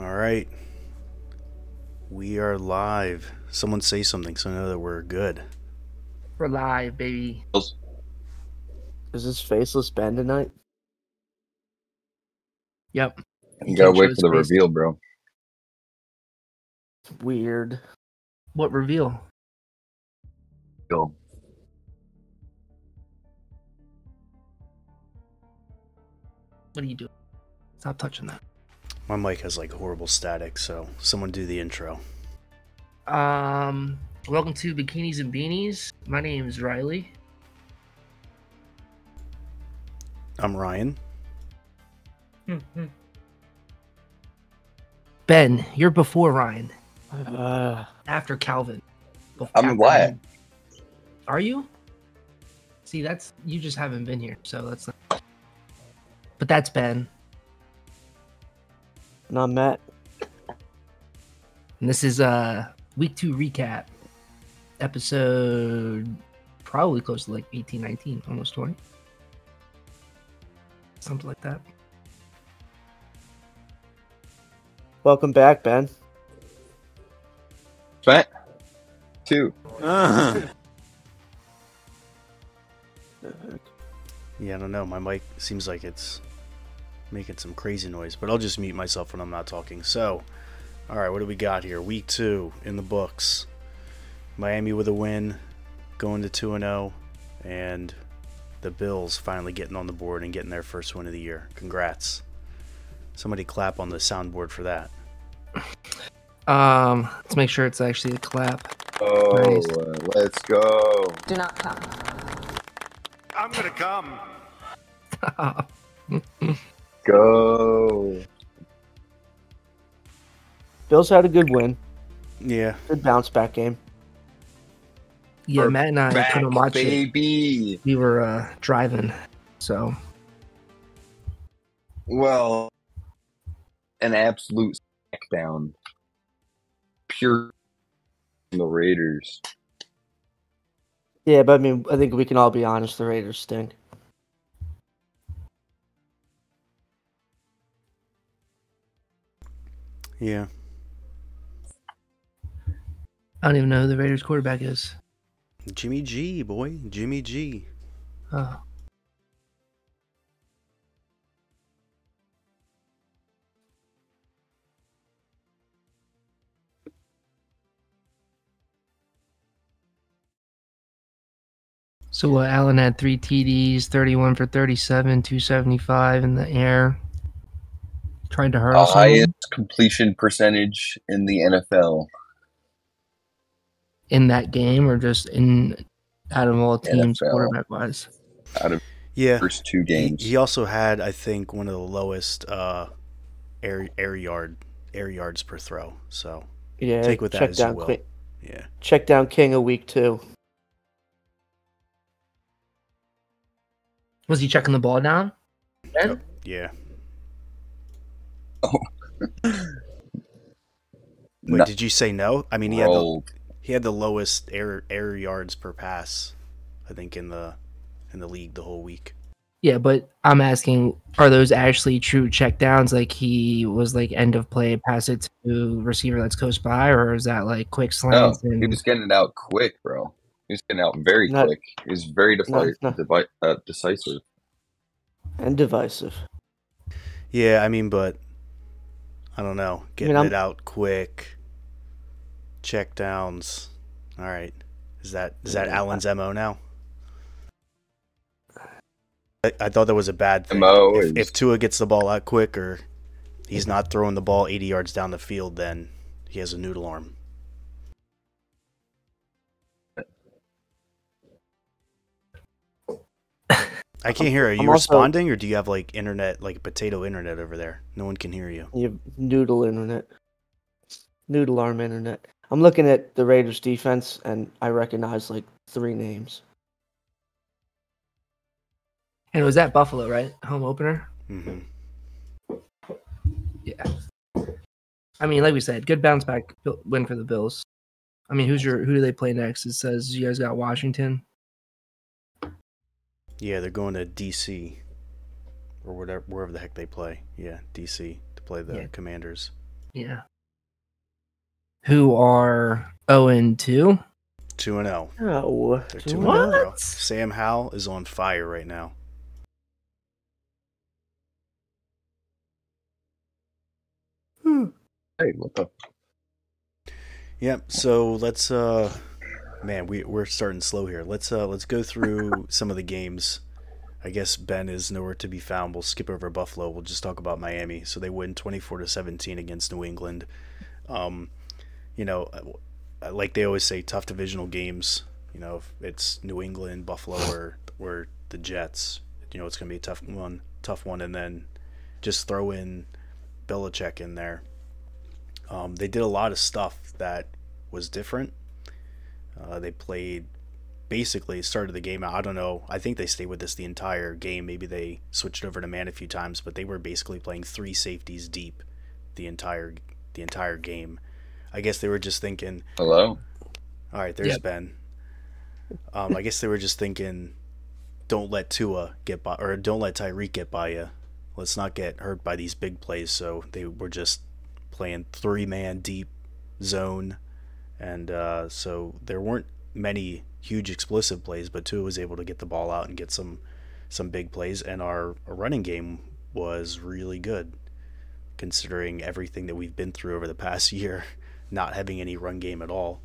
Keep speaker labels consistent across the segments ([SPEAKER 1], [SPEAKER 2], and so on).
[SPEAKER 1] All right. We are live. Someone say something so I know that we're good.
[SPEAKER 2] We're live, baby.
[SPEAKER 3] Is this faceless Ben tonight?
[SPEAKER 2] Yep.
[SPEAKER 4] You gotta wait for the
[SPEAKER 2] face.
[SPEAKER 4] reveal, bro.
[SPEAKER 3] Weird.
[SPEAKER 2] What reveal?
[SPEAKER 4] Go.
[SPEAKER 2] What are you doing? Stop touching that.
[SPEAKER 1] My mic has like horrible static, so someone do the intro.
[SPEAKER 2] Um, welcome to Bikinis and Beanies. My name is Riley.
[SPEAKER 1] I'm Ryan.
[SPEAKER 2] Ben, you're before Ryan,
[SPEAKER 3] Uh,
[SPEAKER 2] after Calvin. Bef-
[SPEAKER 4] I'm
[SPEAKER 2] after
[SPEAKER 4] Wyatt.
[SPEAKER 2] Are you? See, that's you just haven't been here, so that's. Not... But that's Ben,
[SPEAKER 3] not Matt.
[SPEAKER 2] and this is uh week two recap, episode probably close to like 18, 19, almost 20, something like that.
[SPEAKER 3] Welcome back, Ben.
[SPEAKER 4] Fat. Two.
[SPEAKER 1] Yeah, I don't know. My mic seems like it's making some crazy noise, but I'll just mute myself when I'm not talking. So, all right, what do we got here? Week two in the books. Miami with a win, going to 2 and 0, and the Bills finally getting on the board and getting their first win of the year. Congrats. Somebody clap on the soundboard for that.
[SPEAKER 2] Um, let's make sure it's actually a clap.
[SPEAKER 4] Oh,
[SPEAKER 2] Nice.
[SPEAKER 4] uh, let's go.
[SPEAKER 5] Do not come.
[SPEAKER 6] I'm gonna come.
[SPEAKER 4] Go.
[SPEAKER 3] Bills had a good win.
[SPEAKER 1] Yeah,
[SPEAKER 3] Good bounce back game.
[SPEAKER 2] yeah,
[SPEAKER 4] We're
[SPEAKER 2] Matt and I
[SPEAKER 4] Back,
[SPEAKER 2] couldn't watch it. We were uh, driving, so
[SPEAKER 4] Well, an absolute smackdown. Pure the Raiders.
[SPEAKER 3] Yeah, but I mean, I think we can all be honest. The Raiders stink.
[SPEAKER 1] Yeah.
[SPEAKER 2] I don't even know who the Raiders quarterback is.
[SPEAKER 1] Jimmy G, boy. Jimmy G.
[SPEAKER 2] Oh. So uh, Allen had three TDs, 31 for 37, 275 in the air. Tried to hurdle someone.
[SPEAKER 4] Highest completion percentage in the NFL.
[SPEAKER 2] in that game, or just in out of all teams
[SPEAKER 4] NFL.
[SPEAKER 2] quarterback wise.
[SPEAKER 4] Out of
[SPEAKER 1] Yeah.
[SPEAKER 4] first two
[SPEAKER 1] He,
[SPEAKER 4] games.
[SPEAKER 1] he also had, I think, one of the lowest uh, air air yard air yards per throw. So
[SPEAKER 3] Yeah,
[SPEAKER 1] Take with that
[SPEAKER 3] check
[SPEAKER 1] as you
[SPEAKER 3] down,
[SPEAKER 1] will.
[SPEAKER 3] Qui-
[SPEAKER 1] yeah,
[SPEAKER 3] check down King a week two.
[SPEAKER 2] Was he checking the ball down? Ben?
[SPEAKER 1] yeah.
[SPEAKER 4] No.
[SPEAKER 1] Wait, did you say no? I mean, he had the he had the lowest air air yards per pass, I think in the in the league the whole week.
[SPEAKER 2] Yeah, but I'm asking, are those actually true check downs? Like he was like end of play, pass it to receiver that's close by, or is that like quick slants?
[SPEAKER 4] No,
[SPEAKER 2] slants?
[SPEAKER 4] he
[SPEAKER 2] and
[SPEAKER 4] was getting it out quick, bro. He was getting out very
[SPEAKER 3] Not-
[SPEAKER 4] quick. He was very defi-
[SPEAKER 3] not-
[SPEAKER 4] devi- uh, decisive.
[SPEAKER 3] And divisive.
[SPEAKER 1] Yeah, I mean, but I don't know, getting
[SPEAKER 3] I'm-
[SPEAKER 1] it out quick, check downs. All right, is that is that
[SPEAKER 3] Yeah.
[SPEAKER 1] Allen's mo now? I, I thought that was a bad thing.
[SPEAKER 4] MO
[SPEAKER 1] if,
[SPEAKER 4] is-
[SPEAKER 1] if Tua gets the ball out quick, or he's not throwing the ball 80 yards down the field, then he has a noodle arm. I can't hear. Are you
[SPEAKER 3] I'm also-
[SPEAKER 1] responding, or do you have like internet, like potato internet over there? No one can hear you.
[SPEAKER 3] You have noodle internet. Noodle arm internet. I'm looking at the Raiders defense and I recognize like three names.
[SPEAKER 2] and it was at Buffalo, right? Home opener.
[SPEAKER 1] Mm-hmm.
[SPEAKER 2] Yeah. I mean, like we said, good bounce back win for the Bills. I mean, who's your who do they play next? It says you guys got Washington.
[SPEAKER 1] Yeah, they're going to DC or whatever, wherever the heck they play. Yeah, DC to play the
[SPEAKER 2] Yeah.
[SPEAKER 1] Commanders.
[SPEAKER 2] Yeah. Who are 0 and 2?
[SPEAKER 1] 2 and 0.
[SPEAKER 3] No.
[SPEAKER 1] They're
[SPEAKER 3] Two
[SPEAKER 1] 2
[SPEAKER 3] and
[SPEAKER 1] and
[SPEAKER 3] oh.
[SPEAKER 1] 0. bro.
[SPEAKER 2] What?
[SPEAKER 1] Sam Howell is on fire right now.
[SPEAKER 4] Hey, what the?
[SPEAKER 1] Yep. So let's uh man, we we're starting slow here. Let's uh let's go through some of the games. I guess Ben is nowhere to be found. We'll skip over Buffalo. We'll just talk about Miami. So they win 24 to 17 against New England. Um you know, uh, like they always say tough divisional games, you know, if it's New England, Buffalo or or the Jets, you know, it's going to be a tough one, tough one and then just throw in Belichick in there. Um, they did a lot of stuff that was different. Uh, they played basically started the game out. I don't know. I think they stayed with this the entire game. Maybe they switched over to man a few times, but they were basically playing three safeties deep the entire the entire game. I guess they were just thinking,
[SPEAKER 4] Hello.
[SPEAKER 1] all right, there's
[SPEAKER 2] Yep.
[SPEAKER 1] Ben. Um, I guess they were just thinking, don't let Tua get by, or don't let Tyreek get by you. Let's not get hurt by these big plays. So they were just playing three man deep zone, and uh, so there weren't many huge explosive plays, but Tua was able to get the ball out and get some some big plays, and our running game was really good, considering everything that we've been through over the past year, not having any run game at all.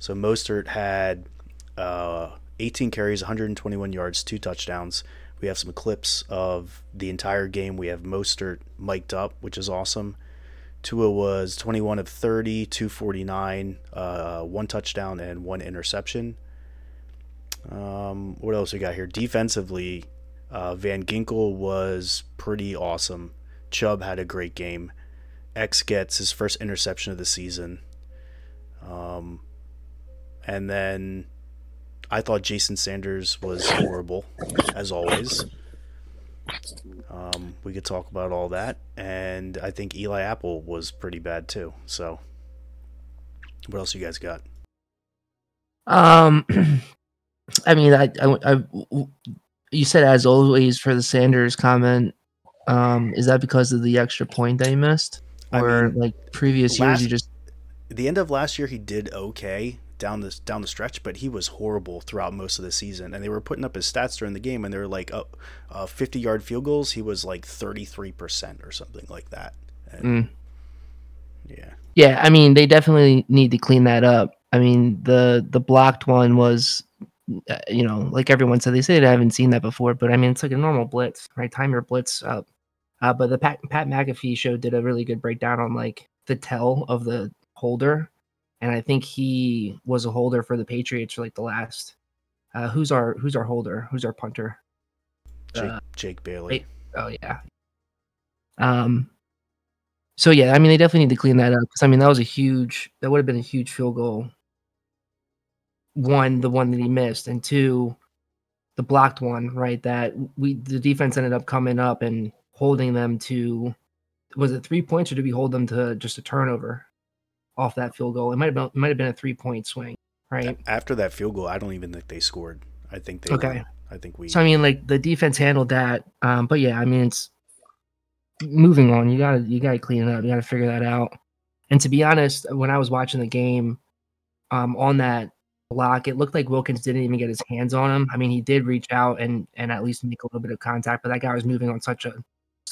[SPEAKER 1] So Mostert had uh, 18 carries, 121 yards, two touchdowns. We have some clips of the entire game. We have Mostert mic'd up, which is awesome. Tua was 21 of 30, 249, uh, one touchdown and one interception. Um, what else we got here? Defensively, uh, Van Ginkel was pretty awesome. Chubb had a great game. X gets his first interception of the season. Um, and then I thought Jason Sanders was horrible, as always. Um, we could talk about all that, and I think Eli Apple was pretty bad too. So, what else you guys got?
[SPEAKER 2] Um, I mean, I, I, I- you said as always for the Sanders comment. Um, is that because of the extra point that he missed,
[SPEAKER 1] I
[SPEAKER 2] or
[SPEAKER 1] mean,
[SPEAKER 2] like previous
[SPEAKER 1] last-
[SPEAKER 2] years you just
[SPEAKER 1] the end of last year he did okay down the down the stretch, but he was horrible throughout most of the season. And they were putting up his stats during the game, and they were like, uh, uh, 50 yard field goals. He was like 33 percent or something like that. And,
[SPEAKER 2] Mm.
[SPEAKER 1] Yeah,
[SPEAKER 2] Yeah, I mean, they definitely need to clean that up. I mean, the the blocked one was, uh, you know, like everyone said, they said I haven't seen that before, but I mean, it's like a normal blitz, right? Time your blitz up. Uh, but the Pat Pat McAfee show did a really good breakdown on like the tell of the holder, and I think he was a holder for the Patriots for like the last. Uh, who's our who's our holder? Who's our punter?
[SPEAKER 1] Jake,
[SPEAKER 2] Uh,
[SPEAKER 1] Jake Bailey.
[SPEAKER 2] Oh yeah. Um. So yeah, I mean they definitely need to clean that up because I mean that was a huge that would have been a huge field goal. One, the one that he missed, and two, the blocked one, right? That we the defense ended up coming up and holding them to was it three points or did we hold them to just a turnover off that field goal? It might have been it might have been a three point swing, right?
[SPEAKER 1] After that field goal, I don't even think they scored. I think they.
[SPEAKER 2] Okay.
[SPEAKER 1] Were, I think we.
[SPEAKER 2] So I mean, like the defense handled that, um, but yeah, I mean, it's moving on. You gotta you gotta clean it up. You gotta figure that out. And to be honest, when I was watching the game, um, on that block, it looked like Wilkins didn't even get his hands on him. I mean, he did reach out and and at least make a little bit of contact, but that guy was moving on such a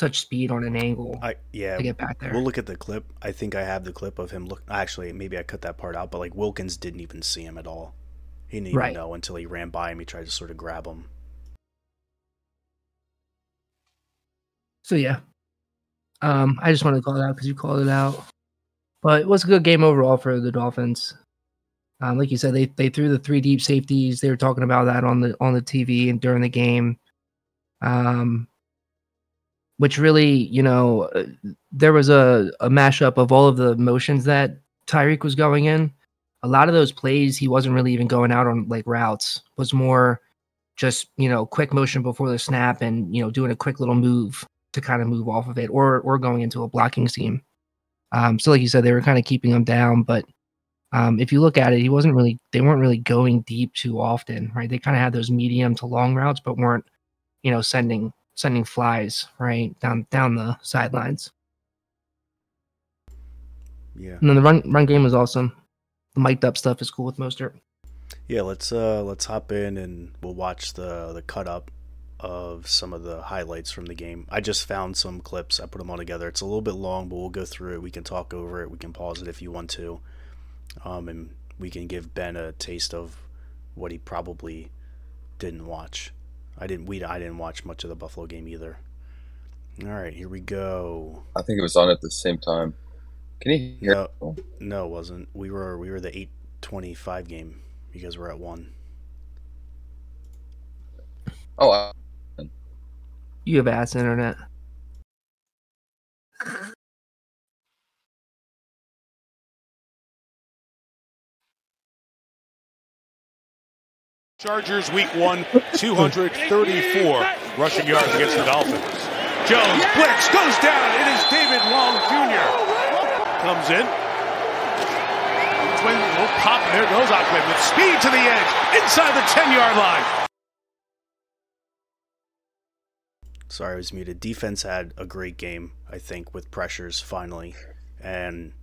[SPEAKER 2] such speed on an angle
[SPEAKER 1] I yeah.
[SPEAKER 2] to get back there.
[SPEAKER 1] We'll look at the clip. I think I have the clip of him look. Actually, maybe I cut that part out. But like Wilkins didn't even see him at all. He didn't even
[SPEAKER 2] Right.
[SPEAKER 1] know until he ran by him. He tried to sort of grab him.
[SPEAKER 2] So yeah, um, I just wanted to call it out because you called it out. But it was a good game overall for the Dolphins. Um, like you said, they they threw the three deep safeties. They were talking about that on the on the TV and during the game. Um, which really, you know, uh, there was a a mashup of all of the motions that Tyreek was going in. A lot of those plays, he wasn't really even going out on like routes. Was more just you know quick motion before the snap and you know doing a quick little move to kind of move off of it or or going into a blocking scheme. Um, so like you said, they were kind of keeping him down, but um, if you look at it, he wasn't really they weren't really going deep too often, right? They kind of had those medium to long routes, but weren't you know sending sending flies right down down the sidelines.
[SPEAKER 1] Yeah.
[SPEAKER 2] And then the run run game was awesome. The mic'd up stuff is cool with Mostert.
[SPEAKER 1] Yeah, let's uh let's hop in and we'll watch the the cut up of some of the highlights from the game. I just found some clips. I put them all together. It's a little bit long, but we'll go through it. We can talk over it. We can pause it if you want to. Um and we can give Ben a taste of what he probably didn't watch. I didn't we I didn't watch much of the Buffalo game either. All right, here we go.
[SPEAKER 4] I think it was on at the same time. Can you hear?
[SPEAKER 1] No.
[SPEAKER 4] Oh,
[SPEAKER 1] No, it wasn't. We were we were the 825 game. You guys were at 1.
[SPEAKER 4] Oh, I-
[SPEAKER 2] You have ass internet.
[SPEAKER 6] Chargers week one, 234 rushing yards against the Dolphins. Jones blitz goes down. It is David Long Jr. Oh, Comes in. Twin little pop. There goes Ahmed with speed to the edge inside the 10 yard line.
[SPEAKER 1] Sorry, I was muted. Defense had a great game, I think, with pressures finally, and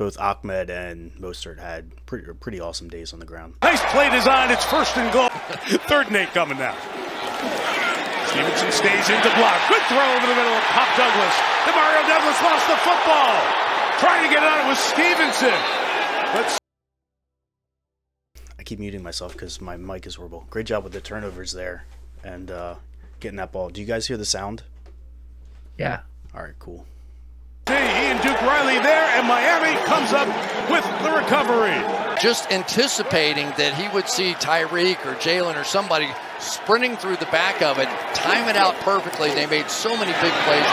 [SPEAKER 1] both Ahmed and Mostert had pretty pretty awesome days on the ground.
[SPEAKER 6] Nice play design. It's first and goal. Third and eight coming now. Stevenson stays into block. Good throw over the middle of Pop Douglas. Demario Douglas lost the football. Trying to get it out. It was Stevenson. But
[SPEAKER 1] I keep muting myself because my mic is horrible. Great job with the turnovers there and uh, getting that ball. Do you guys hear the sound?
[SPEAKER 2] Yeah.
[SPEAKER 1] All right, cool.
[SPEAKER 6] He and Duke Riley there, and Miami comes up with the recovery.
[SPEAKER 5] just anticipating that he would see Tyreek or Jaylen or somebody sprinting through the back of it, time it out perfectly. They made so many big plays.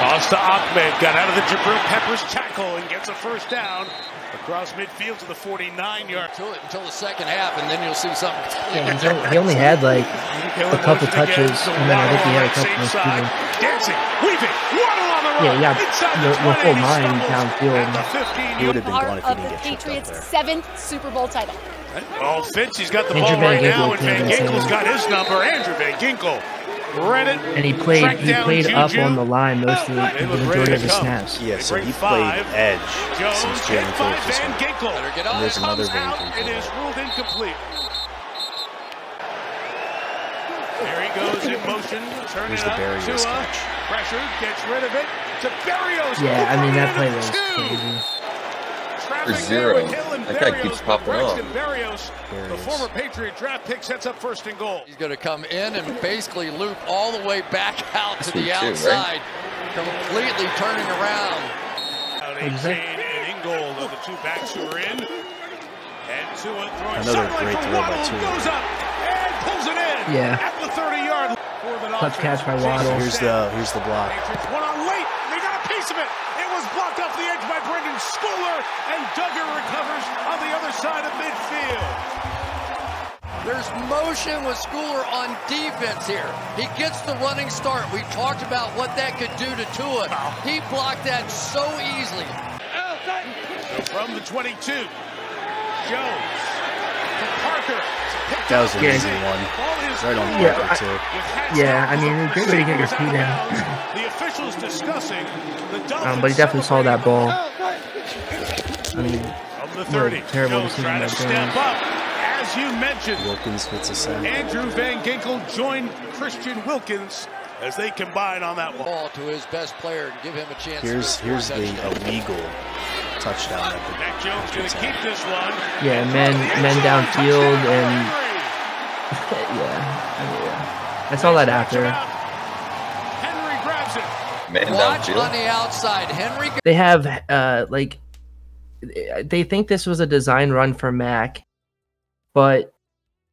[SPEAKER 6] Toss to Ahmed, got out of the Jabril Peppers tackle and gets a first down across midfield to the 49 yard.
[SPEAKER 5] To it until the second half, and then you'll see something.
[SPEAKER 2] Yeah, he's he only had like a couple touches, and then I think he had a couple
[SPEAKER 6] Same
[SPEAKER 2] more
[SPEAKER 6] side,
[SPEAKER 2] speeding.
[SPEAKER 6] dancing, weaving, waddle on the run.
[SPEAKER 2] Yeah, you got
[SPEAKER 6] Inside
[SPEAKER 2] your-
[SPEAKER 6] the
[SPEAKER 2] your
[SPEAKER 6] 20,
[SPEAKER 2] full mind downfield.
[SPEAKER 6] at the 15
[SPEAKER 1] He would have been gone
[SPEAKER 7] part
[SPEAKER 1] if he
[SPEAKER 7] of
[SPEAKER 1] didn't
[SPEAKER 7] the
[SPEAKER 1] get tripped
[SPEAKER 7] Patriots'
[SPEAKER 1] there.
[SPEAKER 7] seventh Super Bowl title.
[SPEAKER 6] All fits. He's got the
[SPEAKER 2] Andrew
[SPEAKER 6] ball
[SPEAKER 2] Van
[SPEAKER 6] right now,
[SPEAKER 2] Ginkel
[SPEAKER 6] and Van
[SPEAKER 2] came in
[SPEAKER 6] got his number. Andrew Van Ginkel read it.
[SPEAKER 2] And he played he
[SPEAKER 6] down
[SPEAKER 2] played up
[SPEAKER 6] Juju.
[SPEAKER 2] on the line most of the, the majority of the snaps.
[SPEAKER 1] Yeah, so he played
[SPEAKER 6] five.
[SPEAKER 1] edge
[SPEAKER 6] Jones
[SPEAKER 1] since
[SPEAKER 6] hit
[SPEAKER 1] Jaelan
[SPEAKER 6] by
[SPEAKER 1] Phillips was
[SPEAKER 6] Van
[SPEAKER 1] hurt.
[SPEAKER 6] Ginkel.
[SPEAKER 5] Better
[SPEAKER 1] And there's another
[SPEAKER 6] Comes
[SPEAKER 1] Van
[SPEAKER 6] out.
[SPEAKER 1] Ginkel.
[SPEAKER 6] It is ruled incomplete. There he goes in motion, turning
[SPEAKER 1] Here's the
[SPEAKER 6] up.
[SPEAKER 1] Barrios
[SPEAKER 6] Tua,
[SPEAKER 1] catch.
[SPEAKER 6] pressure, gets rid of it. To Barrios.
[SPEAKER 2] Yeah, I mean that play
[SPEAKER 6] Two.
[SPEAKER 2] was crazy.
[SPEAKER 6] Traffic
[SPEAKER 4] For zero.
[SPEAKER 6] Hill and
[SPEAKER 4] That guy keeps popping
[SPEAKER 6] Braxton
[SPEAKER 4] off.
[SPEAKER 6] Barrios, the former Patriot draft pick, sets up first and goal.
[SPEAKER 5] He's going to come in and basically loop all the way back out to
[SPEAKER 4] Sweet
[SPEAKER 5] the
[SPEAKER 4] too, right?
[SPEAKER 5] outside, completely turning around.
[SPEAKER 6] Out
[SPEAKER 2] What'd you
[SPEAKER 6] a
[SPEAKER 2] say?
[SPEAKER 6] Kane and Ingold are the two backs who are in. And Tua throwing
[SPEAKER 1] Another great throw by Tua.
[SPEAKER 6] goes up and pulls it in.
[SPEAKER 2] Yeah.
[SPEAKER 6] At the 30 yard line
[SPEAKER 2] Clutch catch by Waddle.
[SPEAKER 1] Here's the here's the block.
[SPEAKER 6] Patriots one on late. They got a piece of it. It was blocked off the edge by Brenden Schooler, and Dugger recovers on the other side of midfield.
[SPEAKER 5] There's motion with Schooler on defense here. He gets the running start. We talked about what that could do to Tua. He blocked that so easily.
[SPEAKER 6] So from the 22, Jones to Parker. Picked
[SPEAKER 1] That was an
[SPEAKER 6] up
[SPEAKER 2] Yeah.
[SPEAKER 1] easy
[SPEAKER 6] easy.
[SPEAKER 1] one. Right on
[SPEAKER 2] Yeah,
[SPEAKER 1] Parker
[SPEAKER 2] I-
[SPEAKER 1] too.
[SPEAKER 6] With
[SPEAKER 2] Yeah, I mean,
[SPEAKER 6] the
[SPEAKER 2] great way to get your feet
[SPEAKER 6] goes
[SPEAKER 2] down.
[SPEAKER 6] out of bounds. The officials discussing the Dolphins
[SPEAKER 2] Um, but he definitely saw that ball. I mean,
[SPEAKER 6] From the
[SPEAKER 2] What a
[SPEAKER 6] 30,
[SPEAKER 2] terrible
[SPEAKER 6] Jones
[SPEAKER 2] decision
[SPEAKER 6] trying to step
[SPEAKER 2] Jones.
[SPEAKER 6] up. As you mentioned,
[SPEAKER 1] Wilkins gets a sack.
[SPEAKER 6] Andrew Van Ginkel joined Christian Wilkins as they combine on that one.
[SPEAKER 5] Ball to his best player and give him a chance. to
[SPEAKER 1] Here's here's the
[SPEAKER 5] touchdown.
[SPEAKER 1] illegal touchdown at
[SPEAKER 6] Mac Jones going to keep this one.
[SPEAKER 2] yeah, men men downfield and yeah, I yeah. I saw that after.
[SPEAKER 6] Henry grabs it.
[SPEAKER 4] Man
[SPEAKER 5] Watch on the outside. Henry
[SPEAKER 2] They have uh like they think this was a design run for Mac, but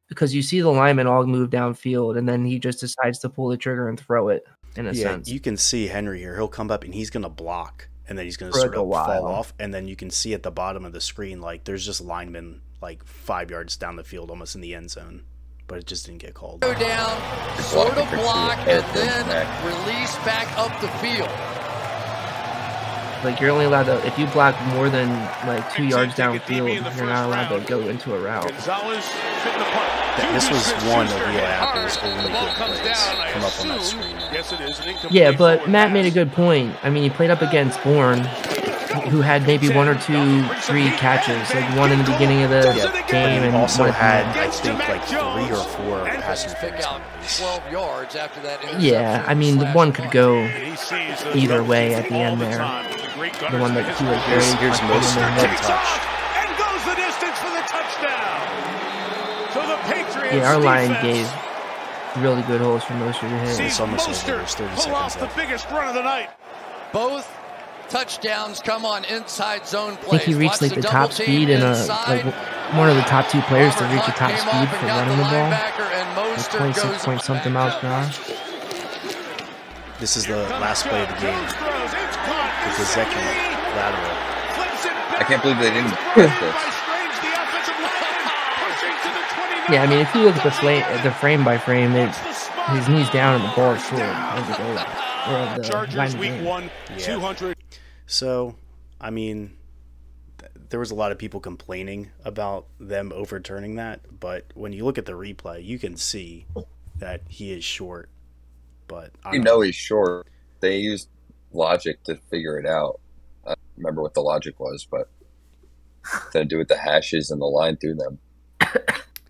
[SPEAKER 2] because you see the linemen all move downfield and then he just decides to pull the trigger and throw it in a
[SPEAKER 1] Yeah,
[SPEAKER 2] sense.
[SPEAKER 1] you can see Henry here. He'll come up and he's gonna block, and then he's gonna sort
[SPEAKER 2] like, a
[SPEAKER 1] of fall off, and then you can see at the bottom of the screen like there's just linemen like five yards down the field, almost in the end zone, but it just didn't get called.
[SPEAKER 5] go down,
[SPEAKER 4] Just
[SPEAKER 5] sort of block, and then release back up the field.
[SPEAKER 2] Like you're only allowed to if you block more than like two yards
[SPEAKER 6] Ten ticket DB in
[SPEAKER 2] downfield, you're not
[SPEAKER 6] first
[SPEAKER 2] allowed to go into a route.
[SPEAKER 6] Gonzalez the punt.
[SPEAKER 1] Th- this was one of Eli
[SPEAKER 6] hit uh, hard.
[SPEAKER 1] Apple's only
[SPEAKER 6] The ball
[SPEAKER 1] good plays.
[SPEAKER 6] down,
[SPEAKER 1] Come up on that screen.
[SPEAKER 6] Yes, it is
[SPEAKER 2] Yeah, but Matt
[SPEAKER 6] pass.
[SPEAKER 2] made a good point. I mean, he played up against Bourne, who had maybe one or two, three catches, like one in the beginning of the
[SPEAKER 1] Yeah,
[SPEAKER 2] game and
[SPEAKER 1] also
[SPEAKER 2] one at the
[SPEAKER 1] had. I think, like three or four passing
[SPEAKER 5] Pick
[SPEAKER 1] attempts.
[SPEAKER 5] out 12 yards after that
[SPEAKER 2] Yeah, I mean, the one could go
[SPEAKER 6] And he sees those
[SPEAKER 2] either way at the end there.
[SPEAKER 6] Time. The great
[SPEAKER 2] The one that he was
[SPEAKER 6] career.
[SPEAKER 2] very
[SPEAKER 1] Here's
[SPEAKER 2] comfortable
[SPEAKER 1] Mostert
[SPEAKER 6] Takes
[SPEAKER 1] touched.
[SPEAKER 6] off and goes the distance for the touchdown. So the Patriots
[SPEAKER 2] Yeah, our line
[SPEAKER 6] defense
[SPEAKER 2] gave really good holes for Mostert to hit.
[SPEAKER 6] sees
[SPEAKER 1] It's almost over.
[SPEAKER 6] Mostert
[SPEAKER 1] There's 30
[SPEAKER 6] pull
[SPEAKER 1] seconds
[SPEAKER 6] off the biggest run of the night.
[SPEAKER 5] Both touchdowns come on inside zone plays.
[SPEAKER 2] I think he reached
[SPEAKER 5] Watch
[SPEAKER 2] like the
[SPEAKER 5] double
[SPEAKER 2] top speed and a like one of the top two players to reach a
[SPEAKER 5] Hunt
[SPEAKER 2] top speed for running the ball.
[SPEAKER 5] and
[SPEAKER 2] Like 26
[SPEAKER 5] goes
[SPEAKER 2] point something miles per hour.
[SPEAKER 1] This is the last play of the game.
[SPEAKER 6] Jones throws. It's caught.
[SPEAKER 1] The Gazeki lateral.
[SPEAKER 6] Flips it back.
[SPEAKER 4] I can't believe they didn't
[SPEAKER 6] Surprised
[SPEAKER 4] this.
[SPEAKER 6] by Strange, the offensive lineman, pushing to the 29.
[SPEAKER 2] Yeah, I mean, if you look at the fla- the frame by frame, it,
[SPEAKER 6] That's the spot.
[SPEAKER 2] his knees down and the bar is short of the goal or of the
[SPEAKER 6] Chargers
[SPEAKER 2] of
[SPEAKER 6] week
[SPEAKER 2] game.
[SPEAKER 6] one,
[SPEAKER 1] Yeah.
[SPEAKER 6] 200.
[SPEAKER 1] So, I mean, th- there was a lot of people complaining about them overturning that, but when you look at the replay, you can see that he is short. But I
[SPEAKER 4] You
[SPEAKER 1] don't
[SPEAKER 4] know he's short. They used logic to figure it out. I don't remember what the logic was, but to do with the hashes and the line through them.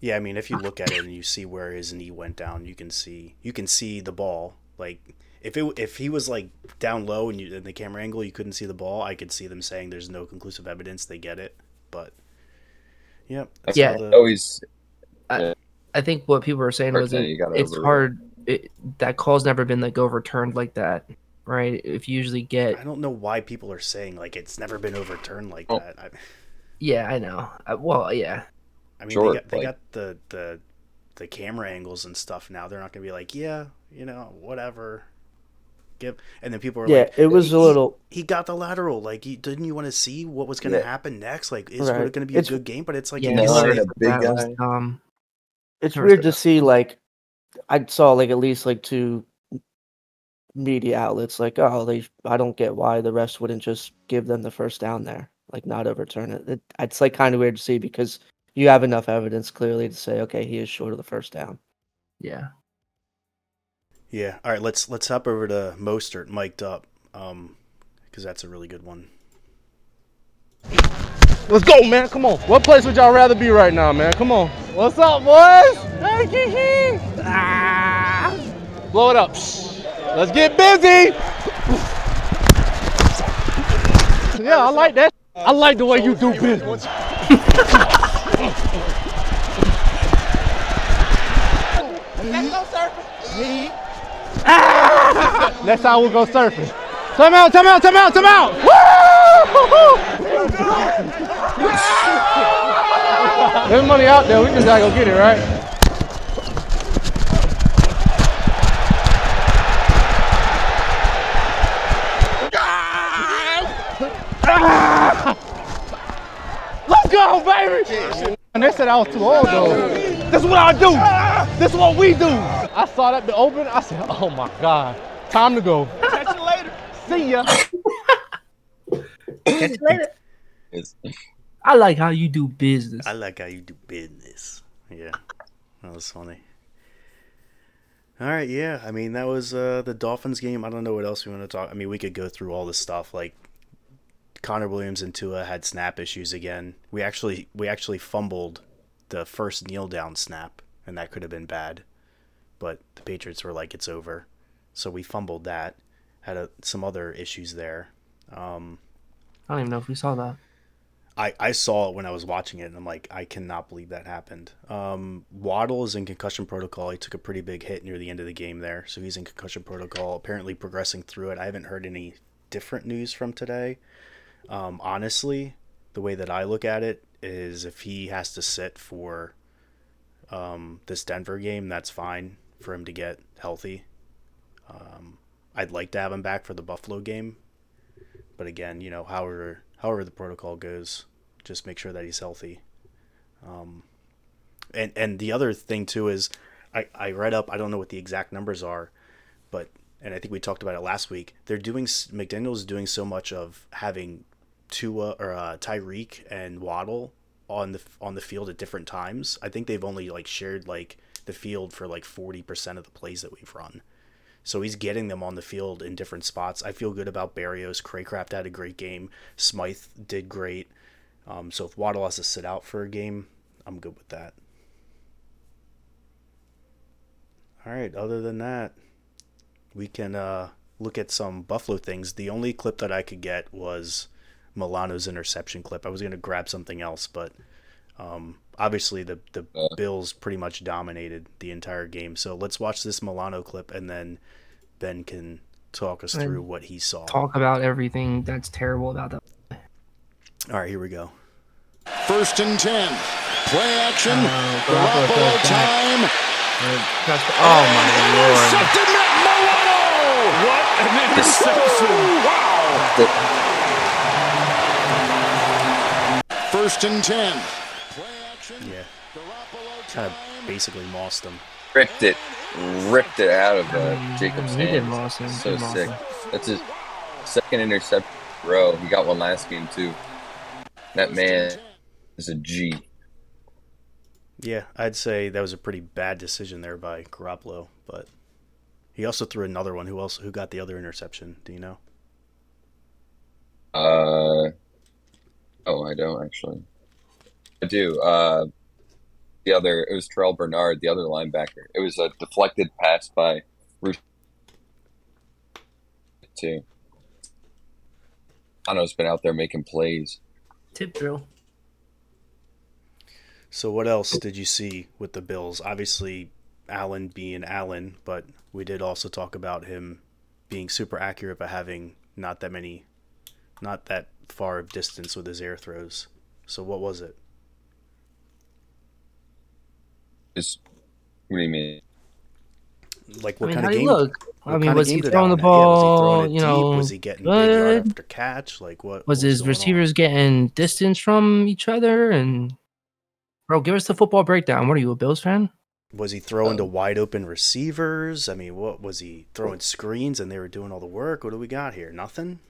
[SPEAKER 1] Yeah, I mean, if you look at it and you see where his knee went down, you can see you can see the ball. Like if it if he was like down low and you in the camera angle, you couldn't see the ball. I could see them saying there's no conclusive evidence. They get it, but yeah, that's
[SPEAKER 2] Yeah.
[SPEAKER 1] all the-
[SPEAKER 4] Oh, he's
[SPEAKER 2] I think what people were saying was it,
[SPEAKER 4] thing, you gotta
[SPEAKER 2] it's hard. It, that call's never been like overturned like that, right? If you usually get,
[SPEAKER 1] I don't know why people are saying like it's never been overturned like
[SPEAKER 4] Oh.
[SPEAKER 1] that. I,
[SPEAKER 2] yeah, I know. Uh, well, yeah,
[SPEAKER 1] I mean,
[SPEAKER 4] Sure,
[SPEAKER 1] they got they
[SPEAKER 4] like-
[SPEAKER 1] got the the the camera angles and stuff now. They're not gonna be like, yeah, you know, whatever. Give and then people are
[SPEAKER 3] Yeah,
[SPEAKER 1] like,
[SPEAKER 3] it was a little.
[SPEAKER 1] he got the lateral. Like, he, didn't you want to see what was going to
[SPEAKER 3] Yeah.
[SPEAKER 1] happen next? Like, is
[SPEAKER 3] Right.
[SPEAKER 1] it going to be a
[SPEAKER 3] It's-
[SPEAKER 1] good game? But it's like,
[SPEAKER 2] yeah.
[SPEAKER 1] you
[SPEAKER 4] No,
[SPEAKER 2] it's
[SPEAKER 1] can
[SPEAKER 4] and
[SPEAKER 1] say-
[SPEAKER 4] a big
[SPEAKER 2] that was
[SPEAKER 4] guy.
[SPEAKER 2] dumb.
[SPEAKER 3] It's weird to see like I saw like at least like two media outlets like oh they I don't get why the rest wouldn't just give them the first down there like not overturn it. it it's like kind of weird to see because you have enough evidence clearly to say okay he is short of the first down.
[SPEAKER 2] Yeah,
[SPEAKER 1] yeah. All right, let's let's hop over to Mostert, mic'd up, um, because that's a really good one.
[SPEAKER 7] Let's go, man. Come on. What place would y'all rather be right now, man? Come on. What's up, boys? Hey, hee, hee. Ah. Blow it up. Shh. Let's get busy. Yeah, I like that. I like the way you do business. Next time we'll go surfing. Time out, time out, time out, time out. There's money out there. We just gotta go get it, right? Let's go, baby! And they said I was too old though. This is what I do. This is what we do. I saw that the open. I said, oh my God. Time to go. Catch you later. See ya.
[SPEAKER 2] catch you later. I like how you do business.
[SPEAKER 1] I like how you do business. Yeah, that was funny. All right, yeah. I mean, that was uh, the Dolphins game. I don't know what else we want to talk. I mean, we could go through all this stuff. Like Connor Williams and Tua had snap issues again. We actually we actually fumbled the first kneel down snap, and that could have been bad. But the Patriots were like, "It's over," so we fumbled that. Had a, some other issues there. Um,
[SPEAKER 2] I don't even know if we saw that.
[SPEAKER 1] I, I saw it when I was watching it, and I'm like, I cannot believe that happened. Um, Waddle is in concussion protocol. He took a pretty big hit near the end of the game there, so he's in concussion protocol. Apparently progressing through it. I haven't heard any different news from today. Um, honestly, the way that I look at it is, if he has to sit for um, this Denver game, that's fine for him to get healthy. Um, I'd like to have him back for the Buffalo game, but again, you know, however however the protocol goes, just make sure that he's healthy. Um, and and the other thing too is, I I read up. I don't know what the exact numbers are, but and I think we talked about it last week. They're doing McDaniel's doing so much of having Tua or uh, Tyreek and Waddle on the on the field at different times. I think they've only like shared like the field for like forty percent of the plays that we've run. So he's getting them on the field in different spots. I feel good about Barrios. Cracraft had a great game. Smythe did great. Um, so if Waddle has to sit out for a game, I'm good with that. All right. Other than that, we can uh, look at some Buffalo things. The only clip that I could get was Milano's interception clip. I was going to grab something else, but um, obviously the the
[SPEAKER 4] Uh.
[SPEAKER 1] Bills pretty much dominated the entire game. So let's watch this Milano clip, and then Ben can talk us
[SPEAKER 2] And
[SPEAKER 1] through what he saw.
[SPEAKER 2] Talk about everything that's terrible about that.
[SPEAKER 1] All right, here we go.
[SPEAKER 6] First and 10. Play action.
[SPEAKER 2] Uh, Garoppolo
[SPEAKER 6] Garoppolo
[SPEAKER 2] throws back.
[SPEAKER 6] time.
[SPEAKER 2] Oh my lord!
[SPEAKER 6] Intercepted Matt Milano. What an interception. Wow. First and 10.
[SPEAKER 1] Yeah,
[SPEAKER 6] Garoppolo
[SPEAKER 1] kind of basically mossed him.
[SPEAKER 4] Ripped it, ripped it out of uh, Jacob's
[SPEAKER 2] He did
[SPEAKER 4] hands.
[SPEAKER 2] moss him.
[SPEAKER 4] So
[SPEAKER 2] He
[SPEAKER 4] sick.
[SPEAKER 2] him.
[SPEAKER 4] That's his second interception in row. He got one last game too. That man is a G.
[SPEAKER 1] Yeah, I'd say that was a pretty bad decision there by Garoppolo, but he also threw another one. Who else? Who got the other interception? Do you know?
[SPEAKER 4] Uh, oh, I don't actually. I do. Uh, the other it was Terrel Bernard, the other linebacker. It was a deflected pass by Ruth. Too. Ano's been out there making plays.
[SPEAKER 2] Tip drill.
[SPEAKER 1] So what else did you see with the Bills? Obviously, Allen being Allen, but we did also talk about him being super accurate but having not that many, not that far of distance with his air throws. So what was it?
[SPEAKER 4] Is what do you mean?
[SPEAKER 1] Like
[SPEAKER 2] I
[SPEAKER 1] what
[SPEAKER 2] mean,
[SPEAKER 1] kind
[SPEAKER 2] how
[SPEAKER 1] of game?
[SPEAKER 2] you look? I mean, was he throwing the
[SPEAKER 1] Allen have? Yeah, was he
[SPEAKER 2] ball?
[SPEAKER 1] throwing it
[SPEAKER 2] You
[SPEAKER 1] deep?
[SPEAKER 2] know,
[SPEAKER 1] was he getting big yard after catch? Like what?
[SPEAKER 2] Was
[SPEAKER 1] what
[SPEAKER 2] his
[SPEAKER 1] going on?
[SPEAKER 2] receivers getting distance from each other? And bro, give us the football breakdown. What are you, a Bills fan?
[SPEAKER 1] Was he throwing to
[SPEAKER 4] Um,
[SPEAKER 1] wide open receivers? I mean, what was he throwing screens and they were doing all the work? What do we got here? Nothing.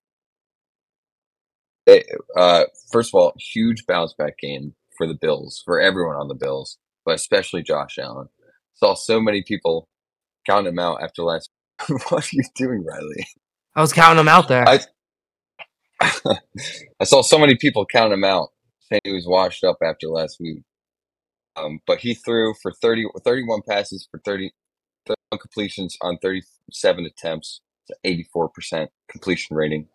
[SPEAKER 4] They, uh, first of all, huge bounce back game for the Bills, for everyone on the Bills, but especially Josh Allen. Saw so many people count him out after last. what are you doing, Riley?
[SPEAKER 2] I was counting him out there.
[SPEAKER 4] I I saw so many people count him out, saying he was washed up after last week. Um, but he threw for 30, 31 passes for 30, 31 completions on 37 attempts, 84% completion rating,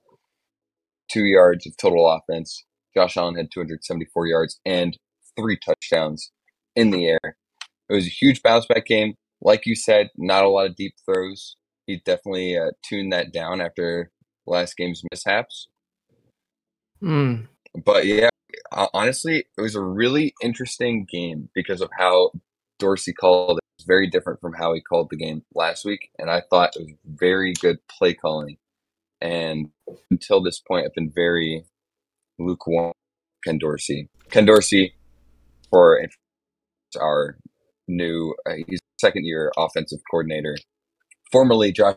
[SPEAKER 4] two yards of total offense. Josh Allen had 274 yards and three touchdowns in the air. It was a huge bounce back game. Like you said, not a lot of deep throws. He definitely uh, tuned that down after last game's mishaps.
[SPEAKER 2] Mm.
[SPEAKER 4] But yeah, honestly, it was a really interesting game because of how Dorsey called it. It's very different from how he called the game last week, and I thought it was very good play calling. And until this point, I've been very lukewarm. Ken Dorsey, Ken Dorsey, for our new, uh, he's second year offensive coordinator, formerly Josh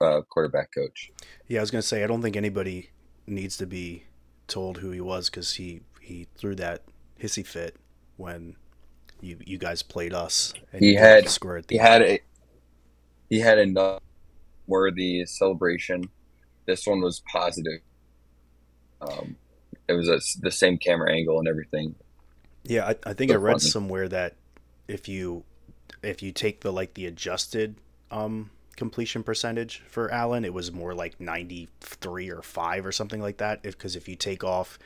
[SPEAKER 4] uh, quarterback coach.
[SPEAKER 1] Yeah, I was gonna say I don't think anybody needs to be told who he was because he he threw that hissy fit when you you guys played us. And
[SPEAKER 4] He had-
[SPEAKER 1] the
[SPEAKER 4] He
[SPEAKER 1] end.
[SPEAKER 4] had a he had a worthy celebration. This one was positive. Um, it was a, the same camera angle and everything.
[SPEAKER 1] Yeah, I, I think I read
[SPEAKER 4] funny.
[SPEAKER 1] somewhere that if you if you take the like the adjusted um completion percentage for Allen, it was more like 93 or 5 or something like that. If cuz if you take off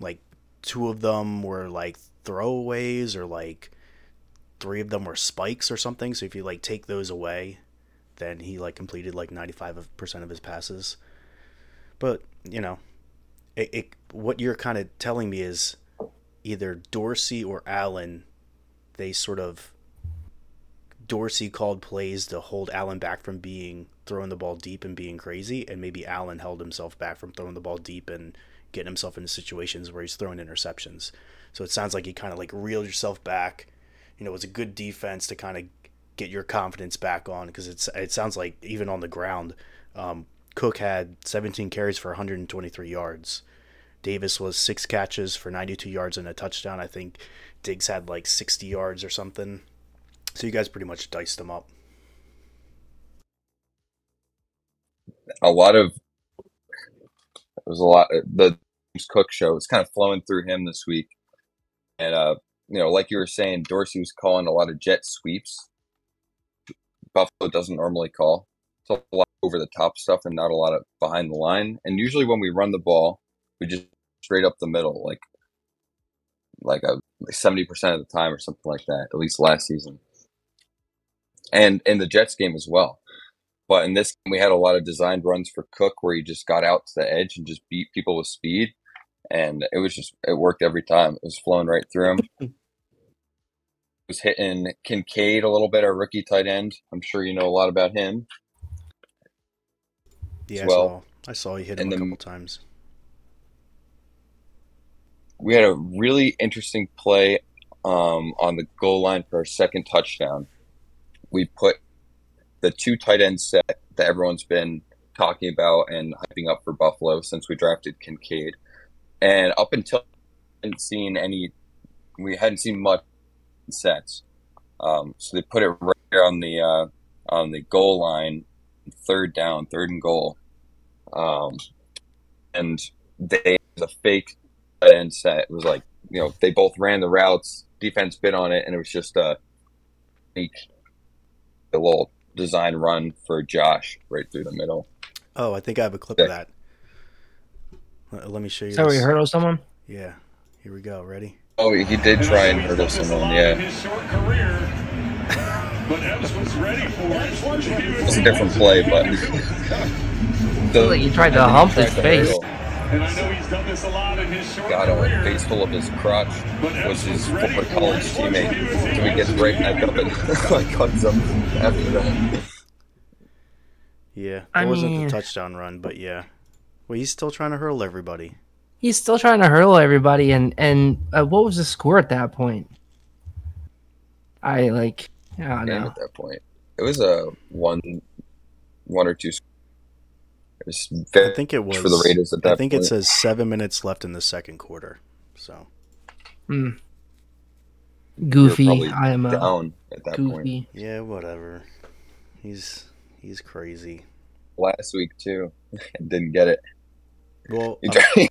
[SPEAKER 1] like two of them were like throwaways or like three of them were spikes or something, so if you like take those away, then he like completed like 95% of his passes. But, you know, it, it what you're kind of telling me is either Dorsey or Allen, they sort of Dorsey called plays to hold Allen back from being throwing the ball deep and being crazy, and maybe Allen held himself back from throwing the ball deep and getting himself into situations where he's throwing interceptions. So it sounds like you kind of like reeled yourself back. You know, it was a good defense to kind of get your confidence back on because it's it sounds like even on the ground, um, Cook had 17 carries for 123 yards. Davis was six catches for 92 yards and a touchdown. I think Diggs had like 60 yards or something. So you guys pretty much diced them up.
[SPEAKER 4] a lot of it was a lot the James Cook show was kind of flowing through him this week, and uh, you know, like you were saying, Dorsey was calling a lot of jet sweeps. Buffalo doesn't normally call. It's a lot over the top stuff and not a lot of behind the line. And usually when we run the ball, we just straight up the middle, like like a seventy percent of the time or something like that. At least last season, and in the Jets game as well. But in this, we had a lot of designed runs for Cook where he just got out to the edge and just beat people with speed, and it was just it worked every time. It was flowing right through him. was hitting Kincaid a little bit, our rookie tight end. I'm sure you know a lot about him.
[SPEAKER 1] Yeah,
[SPEAKER 4] as well.
[SPEAKER 1] I saw. I saw he hit him
[SPEAKER 4] And
[SPEAKER 1] a couple times.
[SPEAKER 4] We had a really interesting play um, on the goal line for our second touchdown. We put the two tight end set that everyone's been talking about and hyping up for Buffalo since we drafted Kincaid. And up until I hadn't seen any, we hadn't seen much sets. Um, so they put it right there on the uh, on the goal line, third down, third and goal. Um, and they the fake tight end set. It was like you know they both ran the routes, defense bit on it, and it was just a fake, a little design run for Josh right through the middle.
[SPEAKER 1] Oh, I think I have a clip of that. Let, let me show you.
[SPEAKER 2] Is that where you
[SPEAKER 1] this.
[SPEAKER 2] hurdle someone?
[SPEAKER 1] Yeah. Here we go. Ready?
[SPEAKER 4] Oh, he did try and hurdle someone. Yeah, it's a different play, but
[SPEAKER 2] Feel like you tried to hump his face.
[SPEAKER 6] And I know he's done this a lot in his short
[SPEAKER 4] Got a
[SPEAKER 6] career.
[SPEAKER 4] face full of his crotch, was his former college teammate. So he gets right back up and like cuts him after that.
[SPEAKER 1] Yeah. It
[SPEAKER 2] I
[SPEAKER 1] wasn't
[SPEAKER 2] mean-
[SPEAKER 1] the touchdown run, but yeah. Well, he's still trying to hurl everybody.
[SPEAKER 2] He's still trying to hurl everybody, and and uh, what was the score at that point? I like, I don't
[SPEAKER 4] game
[SPEAKER 2] know.
[SPEAKER 4] at that point. It was a one, one or two. It was
[SPEAKER 1] I think it was
[SPEAKER 4] for the Raiders at that
[SPEAKER 1] I think
[SPEAKER 4] point.
[SPEAKER 1] it says seven minutes left in the second quarter. So.
[SPEAKER 2] Hmm.
[SPEAKER 4] They were
[SPEAKER 2] Goofy. I am a
[SPEAKER 4] down at that point
[SPEAKER 2] goofy.
[SPEAKER 1] yeah, whatever. He's he's crazy.
[SPEAKER 4] last week too. Didn't get it.
[SPEAKER 1] Well,
[SPEAKER 4] He
[SPEAKER 1] I'm,
[SPEAKER 4] tried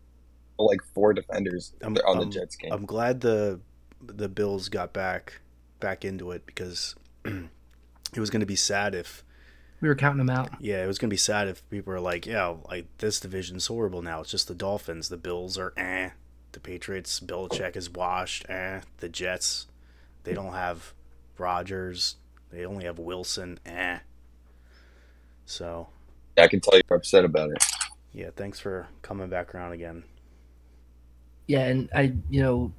[SPEAKER 4] like four defenders
[SPEAKER 1] I'm-
[SPEAKER 4] on the
[SPEAKER 1] I'm-
[SPEAKER 4] Jets game.
[SPEAKER 1] I'm glad the the Bills got back back into it because it was going to be sad if
[SPEAKER 2] We were counting them out.
[SPEAKER 1] yeah, it was going to be sad if people were like, yeah, like this division's horrible now. It's just the Dolphins. The Bills are eh. The Patriots, Bill Belichick is washed. Eh. The Jets, they don't have Rodgers. They only have Wilson. Eh. So
[SPEAKER 4] I can tell you're upset about it.
[SPEAKER 1] yeah, thanks for coming back around again.
[SPEAKER 2] Yeah, and I, you know,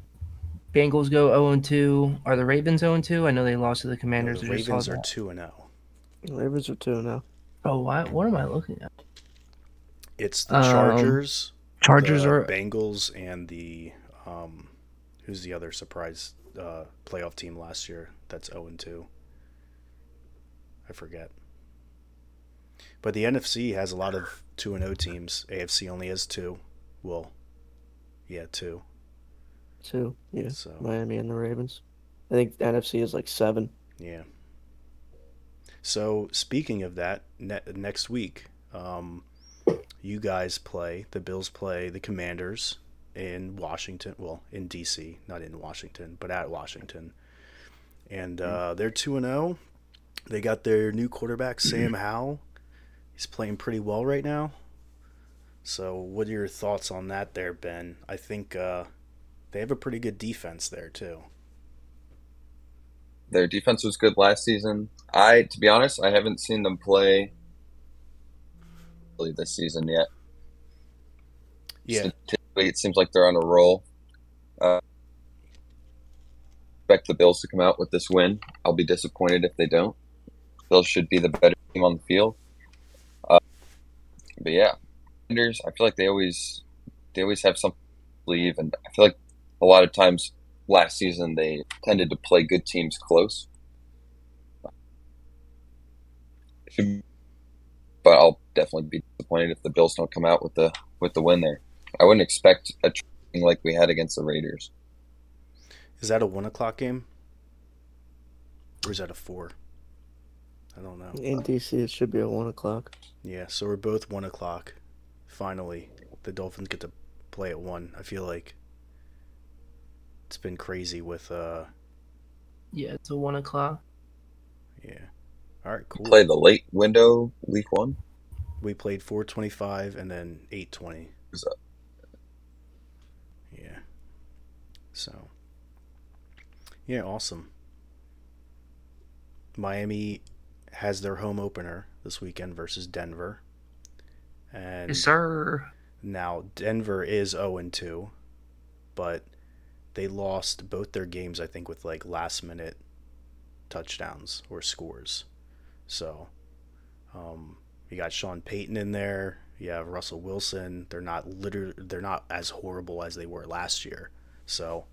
[SPEAKER 2] Bengals go 0 2. Are the Ravens 0 2? I know they lost to the
[SPEAKER 1] No,
[SPEAKER 2] Commanders.
[SPEAKER 1] the
[SPEAKER 2] I just
[SPEAKER 1] Ravens are two and zero.
[SPEAKER 3] Ravens are two now.
[SPEAKER 2] Oh, what? What am I looking at?
[SPEAKER 1] It's the
[SPEAKER 2] Um,
[SPEAKER 1] Chargers.
[SPEAKER 2] Chargers
[SPEAKER 1] the
[SPEAKER 2] are.
[SPEAKER 1] Bengals and the um, who's the other surprise uh, playoff team last year? That's zero and two. I forget. But the NFC has a lot of two and zero teams. AFC only has two. Well, yeah, two.
[SPEAKER 3] Two. Yeah.
[SPEAKER 1] So
[SPEAKER 3] Miami and the Ravens. I think NFC is like seven.
[SPEAKER 1] yeah. So speaking of that, ne- next week, um, you guys play the Bills play the Commanders in Washington. Well, in DC, not in Washington, but at Washington, and uh, they're two and zero. They got their new quarterback Sam Howell. He's playing pretty well right now. So, what are your thoughts on that, there, Ben? I think uh, they have a pretty good defense there too.
[SPEAKER 4] Their defense was good last season. I, to be honest, I haven't seen them play really this season yet.
[SPEAKER 1] Yeah,
[SPEAKER 4] Statistically, it seems like they're on a roll. Uh, expect the Bills to come out with this win. I'll be disappointed if they don't. Bills should be the better team on the field. Uh, but yeah, I feel like they always they always have something to leave, and I feel like a lot of times last season they tended to play good teams close. But I'll definitely be disappointed if the Bills don't come out with the with the win there. I wouldn't expect a thing like we had against the Raiders.
[SPEAKER 1] is that a one o'clock game, or is that a four? I don't know.
[SPEAKER 3] In DC, it should be at one o'clock.
[SPEAKER 1] Yeah, so we're both one o'clock. Finally, the Dolphins get to play at one. I feel like it's been crazy with uh
[SPEAKER 2] Yeah, it's a one o'clock.
[SPEAKER 1] yeah. All right, cool.
[SPEAKER 4] Play the late window week one.
[SPEAKER 1] We played 425 and then 820.
[SPEAKER 4] Who's up?
[SPEAKER 1] Yeah. So. Yeah, awesome. Miami has their home opener this weekend versus Denver. And
[SPEAKER 2] Yes, sir.
[SPEAKER 1] now Denver is 0 and 2, but they lost both their games I think with like last minute touchdowns or scores. So, um, you got Sean Payton in there. You have Russell Wilson. They're not literally they're not as horrible as they were last year. So,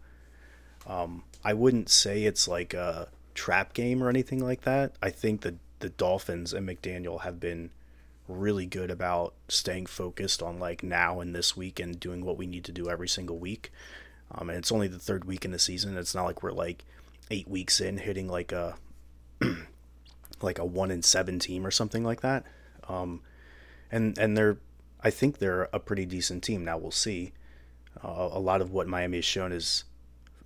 [SPEAKER 1] um, I wouldn't say it's like a trap game or anything like that. I think the the Dolphins and McDaniel have been really good about staying focused on like now and this week and doing what we need to do every single week. Um, and it's only the third week in the season. It's not like we're like eight weeks in hitting like a like a one in seven team or something like that. Um, and and they're I think they're a pretty decent team. Now we'll see. Uh, a lot of what Miami has shown is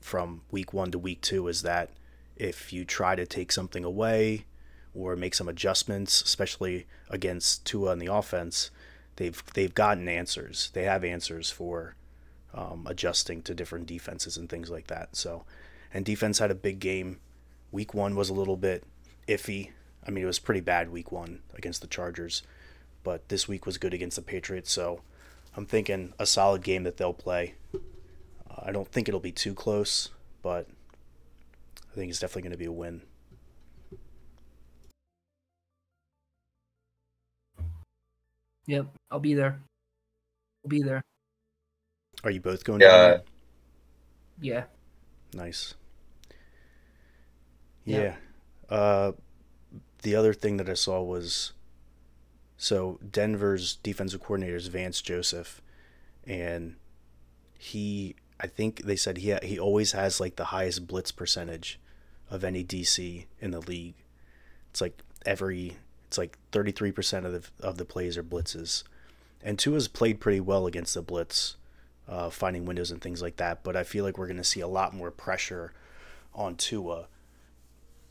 [SPEAKER 1] from week one to week two is that if you try to take something away or make some adjustments, especially against Tua in the offense, they've they've gotten answers. They have answers for um, adjusting to different defenses and things like that. So, and defense had a big game. Week one was a little bit iffy. I mean, it was pretty bad week one against the Chargers, but this week was good against the Patriots. So, I'm thinking a solid game that they'll play. Uh, I don't think it'll be too close, but I think it's definitely going to be a win.
[SPEAKER 2] Yep, I'll be there. I'll be there.
[SPEAKER 1] Are you both going
[SPEAKER 4] Yeah.
[SPEAKER 1] down?
[SPEAKER 2] Yeah.
[SPEAKER 1] Nice.
[SPEAKER 2] Yeah.
[SPEAKER 1] Yeah. Uh, the other thing that I saw was so Denver's defensive coordinator is Vance Joseph, and he I think they said he he always has like the highest blitz percentage of any DC in the league. It's like every it's like 33% of the of the plays are blitzes. And Tua's played pretty well against the blitz, uh, finding windows and things like that. But I feel like we're going to see a lot more pressure on Tua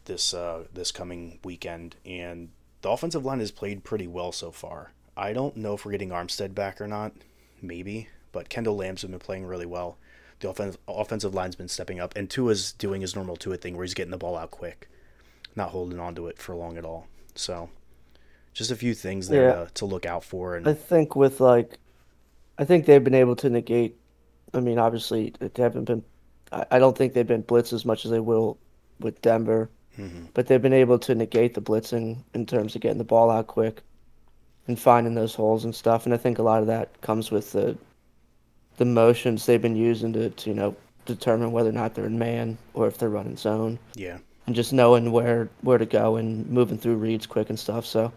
[SPEAKER 1] this uh, this coming weekend. And the offensive line has played pretty well so far. I don't know if we're getting Armstead back or not. Maybe, but Kendall Lamm's been playing really well. The offense, offensive line's been stepping up, and Tua's doing his normal Tua thing where he's getting the ball out quick, not holding on to it for long at all. So, just a few things there
[SPEAKER 3] Yeah.
[SPEAKER 1] to, to look out for. And
[SPEAKER 3] I think with like, I think they've been able to negate. I mean, obviously they haven't been. I, don't think they've been blitzed as much as they will with Denver,
[SPEAKER 1] Mhm.
[SPEAKER 3] but they've been able to negate the blitzing in terms of getting the ball out quick, and finding those holes and stuff. And I think a lot of that comes with the, the motions they've been using to, to you know determine whether or not they're in man or if they're running zone,
[SPEAKER 1] yeah,
[SPEAKER 3] and just knowing where where to go and moving through reads quick and stuff. So.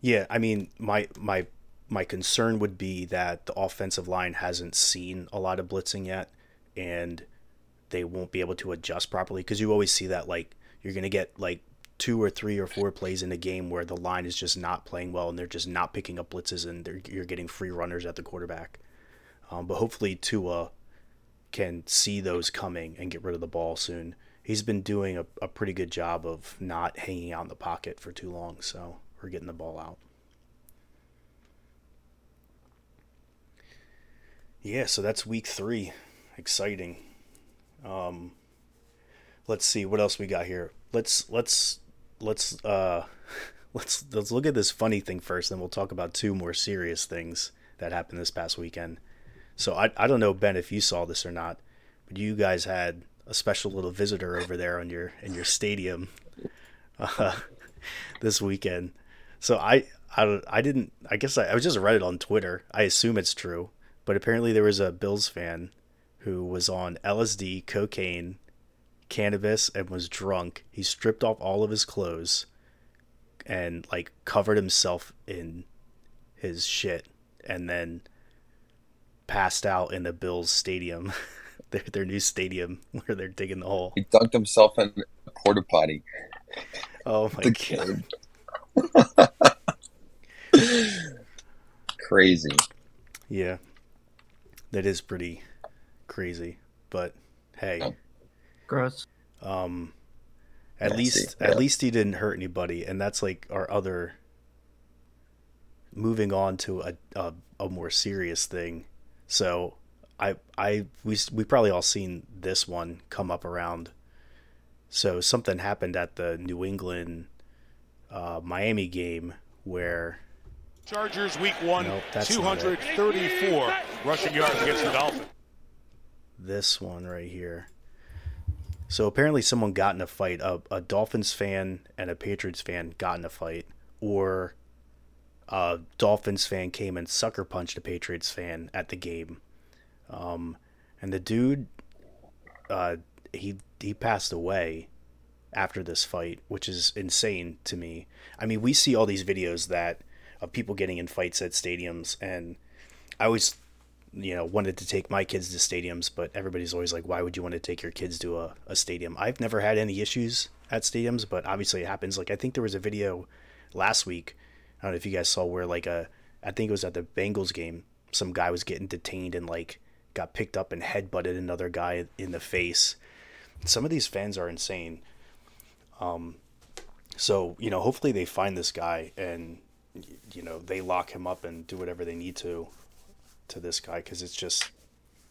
[SPEAKER 1] Yeah, I mean, my my my concern would be that the offensive line hasn't seen a lot of blitzing yet, and they won't be able to adjust properly because you always see that like you're gonna get like two or three or four plays in a game where the line is just not playing well and they're just not picking up blitzes and you're getting free runners at the quarterback. Um, but hopefully Tua can see those coming and get rid of the ball soon. He's been doing a, a pretty good job of not hanging out in the pocket for too long, so we're getting the ball out. Yeah, so that's week three. Exciting. Um, let's see what else we got here. Let's let's let's uh let's let's look at this funny thing first, then we'll talk about two more serious things that happened this past weekend. So I I don't know Ben if you saw this or not, but you guys had a special little visitor over there on your in your stadium uh, this weekend. So I I I didn't I guess I, I just read it on Twitter. I assume it's true, but apparently there was a Bills fan who was on LSD, cocaine, cannabis, and was drunk. He stripped off all of his clothes and like covered himself in his shit and then passed out in the Bills stadium, their their new stadium where they're digging the hole.
[SPEAKER 4] He dunked himself in a porta potty.
[SPEAKER 1] Oh my
[SPEAKER 4] The
[SPEAKER 1] god.
[SPEAKER 4] kid. Crazy.
[SPEAKER 1] Yeah, that is pretty crazy. But hey,
[SPEAKER 2] Gross.
[SPEAKER 1] um, at least
[SPEAKER 4] yeah.
[SPEAKER 1] at least he didn't hurt anybody, and that's like our other. Moving on to a a, a more serious thing, so I I we we probably all seen this one come up around. So something happened at the New England uh, Miami game where
[SPEAKER 6] Chargers week one,
[SPEAKER 1] Nope, that's not it.
[SPEAKER 6] 234 rushing yards against the Dolphins.
[SPEAKER 1] this one right here. So apparently, someone got in a fight. A, a Dolphins fan and a Patriots fan got in a fight, or a Dolphins fan came and sucker punched a Patriots fan at the game. Um, and the dude, uh, he he passed away after this fight, which is insane to me. I mean, we see all these videos that of people getting in fights at stadiums, and I always you know wanted to take my kids to stadiums but everybody's always like why would you want to take your kids to a, a stadium? I've never had any issues at stadiums but obviously it happens. Like i think there was a video last week i don't know if you guys saw where like a i think it was at the bengals game some guy was getting detained and like got picked up and headbutted another guy in the face. Some of these fans are insane. Um so you know hopefully they find this guy and you know they lock him up and do whatever they need to to this guy because it's just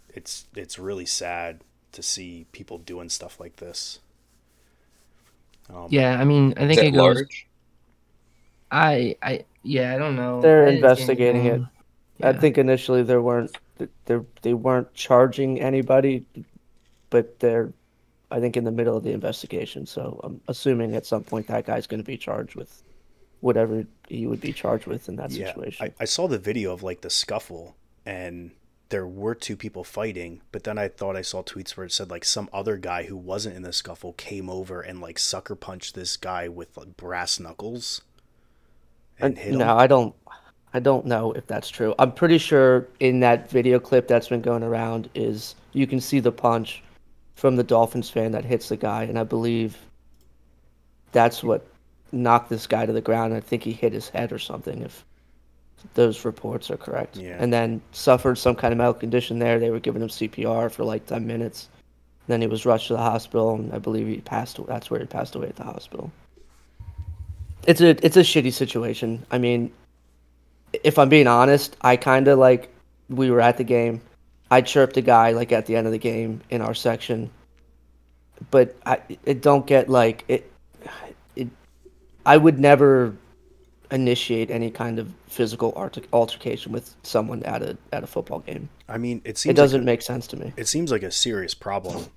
[SPEAKER 1] it's it's really sad to see people doing stuff like this. Um,
[SPEAKER 2] Yeah, I mean, I think
[SPEAKER 4] it
[SPEAKER 2] it goes.
[SPEAKER 4] large?
[SPEAKER 2] I, I, yeah, I don't know.
[SPEAKER 3] They're
[SPEAKER 2] I
[SPEAKER 3] investigating it.
[SPEAKER 2] anything.
[SPEAKER 3] I think initially there weren't they they weren't charging anybody, but they're I think in the middle of the investigation. So I'm assuming at some point that guy's going to be charged with whatever he would be charged with in that
[SPEAKER 1] yeah.
[SPEAKER 3] situation.
[SPEAKER 1] I, I saw the video of like the scuffle and there were two people fighting, but then I thought I saw tweets where it said like some other guy who wasn't in the scuffle came over and like sucker punched this guy with like, brass knuckles and hit him.
[SPEAKER 3] no, I don't. I don't know if that's true. I'm pretty sure in that video clip that's been going around is you can see the punch from the Dolphins fan that hits the guy, and I believe that's what knocked this guy to the ground. I think he hit his head or something, if those reports are correct.
[SPEAKER 1] Yeah.
[SPEAKER 3] And then suffered some kind of medical condition there. They were giving him CPR for like 10 minutes. Then he was rushed to the hospital, and I believe he passed. That's where he passed away at the hospital. It's a it's a shitty situation. I mean, if I'm being honest, I kind of like we were at the game. I chirped a guy like at the end of the game in our section, but I it don't get like. It I would never initiate any kind of physical altercation with someone at a at a football game.
[SPEAKER 1] I mean, it seems
[SPEAKER 3] It doesn't
[SPEAKER 1] like a,
[SPEAKER 3] make sense to me.
[SPEAKER 1] it seems like a serious problem,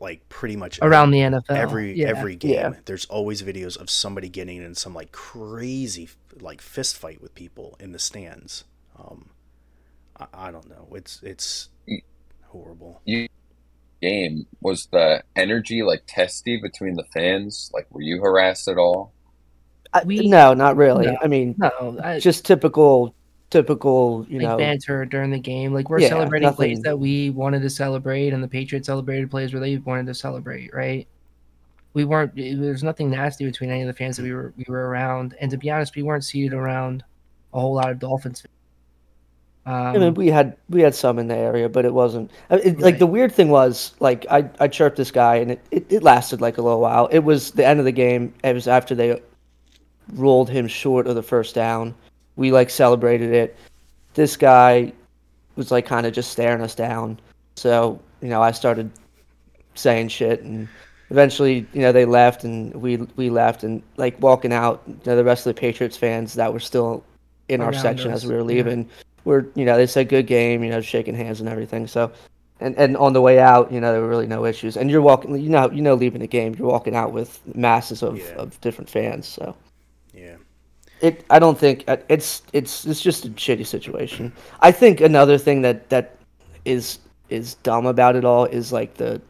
[SPEAKER 1] like pretty much
[SPEAKER 2] around the NFL.
[SPEAKER 1] every
[SPEAKER 2] yeah.
[SPEAKER 1] every game
[SPEAKER 3] Yeah.
[SPEAKER 1] there's always videos of somebody getting in some like crazy like fist fight with people in the stands um i, I don't know it's it's horrible
[SPEAKER 4] Game was the energy like testy between the fans? Like, were you harassed at all?
[SPEAKER 3] I,
[SPEAKER 2] We-
[SPEAKER 3] no, not really.
[SPEAKER 2] no.
[SPEAKER 3] I mean,
[SPEAKER 2] No, I,
[SPEAKER 3] just typical, typical. You
[SPEAKER 2] like
[SPEAKER 3] know,
[SPEAKER 2] banter during the game. Like we're
[SPEAKER 3] Yeah,
[SPEAKER 2] celebrating plays that we wanted to celebrate, and the Patriots celebrated plays where they wanted to celebrate. Right? We weren't. There's nothing nasty between any of the fans that we were we were around. And to be honest, we weren't seated around a whole lot of Dolphins. fans. Um,
[SPEAKER 3] I mean, we had we had some in the area, but it wasn't. I- It, Like the weird thing was, like I I chirped this guy, and it, it, it lasted like a little while. It was the end of the game. It was after they ruled him short of the first down. We like celebrated it. This guy was like kind of just staring us down. So you know, I started saying shit, and eventually, you know, they left, and we we left, and like walking out, you know, the rest of the Patriots fans that were still in our section
[SPEAKER 2] us,
[SPEAKER 3] as we were
[SPEAKER 2] yeah.
[SPEAKER 3] leaving were you know they said good game you know shaking hands and everything so and and on the way out you know there were really no issues and you're walking you know you know leaving the game you're walking out with masses of,
[SPEAKER 1] Yeah.
[SPEAKER 3] of different fans so
[SPEAKER 1] yeah
[SPEAKER 3] it i don't think uh, it's it's it's just a shitty situation i think another thing that that is is dumb about it all is like the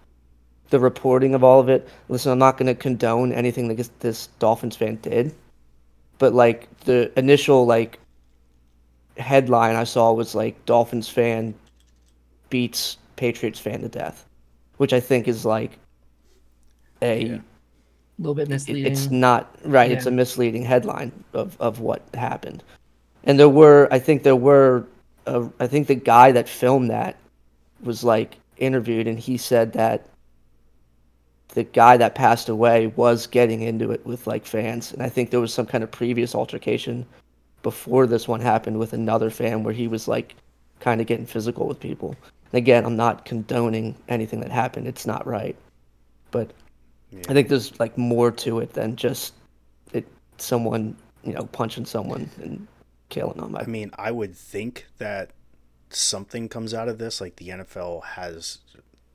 [SPEAKER 3] the reporting of all of it listen i'm not going to condone anything that this, this dolphins fan did but like the initial like headline i saw was like dolphins fan beats patriots fan to death which i think is like a
[SPEAKER 1] Yeah.
[SPEAKER 2] Little bit misleading.
[SPEAKER 3] it's not right. It's a misleading headline of, of what happened. And there were, I think there were, uh, I think the guy that filmed that was like interviewed, and he said that the guy that passed away was getting into it with like fans, and I think there was some kind of previous altercation before this one happened with another fan where he was like kind of getting physical with people. And again, I'm not condoning anything that happened. It's not right, but I think there's like more to it than just it someone you know punching someone and killing them. I,
[SPEAKER 1] I mean, I would think that something comes out of this. Like the NFL has,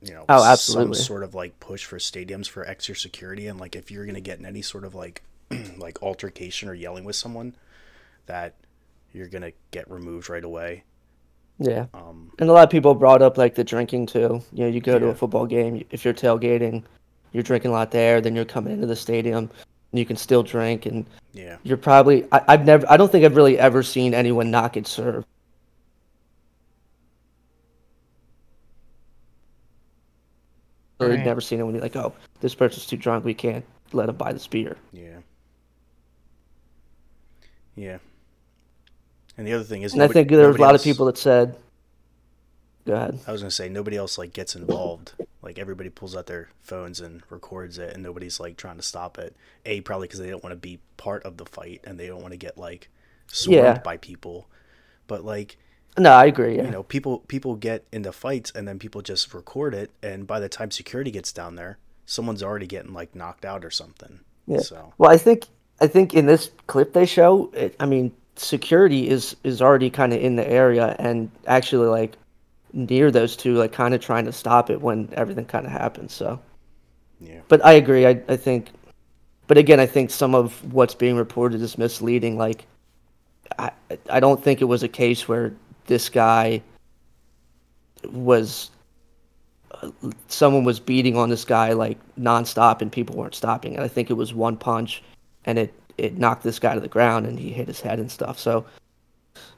[SPEAKER 1] you know,
[SPEAKER 3] Oh,
[SPEAKER 1] some sort of like push for stadiums for extra security, and like if you're gonna get in any sort of like like altercation or yelling with someone, that you're gonna get removed right away.
[SPEAKER 3] yeah,
[SPEAKER 1] Um,
[SPEAKER 3] and a lot of people brought up like the drinking too. You know, you go to a football game if you're tailgating, you're drinking a lot there. Then you're coming into the stadium, and you can still drink, and
[SPEAKER 1] yeah,
[SPEAKER 3] you're probably I, I've never I don't think I've really ever seen anyone not get served. Really
[SPEAKER 2] Right.
[SPEAKER 3] never seen anyone be like, oh, this person's too drunk, we can't let him buy this beer.
[SPEAKER 1] yeah, yeah. And the other thing is,
[SPEAKER 3] And I think there was a
[SPEAKER 1] nobody
[SPEAKER 3] lot of people that said, go ahead.
[SPEAKER 1] I was gonna say nobody else like gets involved. Like everybody pulls out their phones and records it, and nobody's like trying to stop it. A probably because they don't want to be part of the fight and they don't want to get like swarmed
[SPEAKER 3] Yeah.
[SPEAKER 1] by people. But like
[SPEAKER 3] No, I agree. Yeah.
[SPEAKER 1] you know, people people get into fights and then people just record it, and by the time security gets down there, someone's already getting like knocked out or something.
[SPEAKER 3] Yeah.
[SPEAKER 1] So
[SPEAKER 3] Well, I think I think in this clip they show, it, I mean, security is is already kind of in the area and actually like near those two, like kind of trying to stop it when everything kind of happens. So,
[SPEAKER 1] yeah,
[SPEAKER 3] but I agree. I I think, but again, I think some of what's being reported is misleading. Like, I I don't think it was a case where this guy was uh, someone was beating on this guy like nonstop and people weren't stopping. And I think it was one punch and it, it knocked this guy to the ground and he hit his head and stuff. So,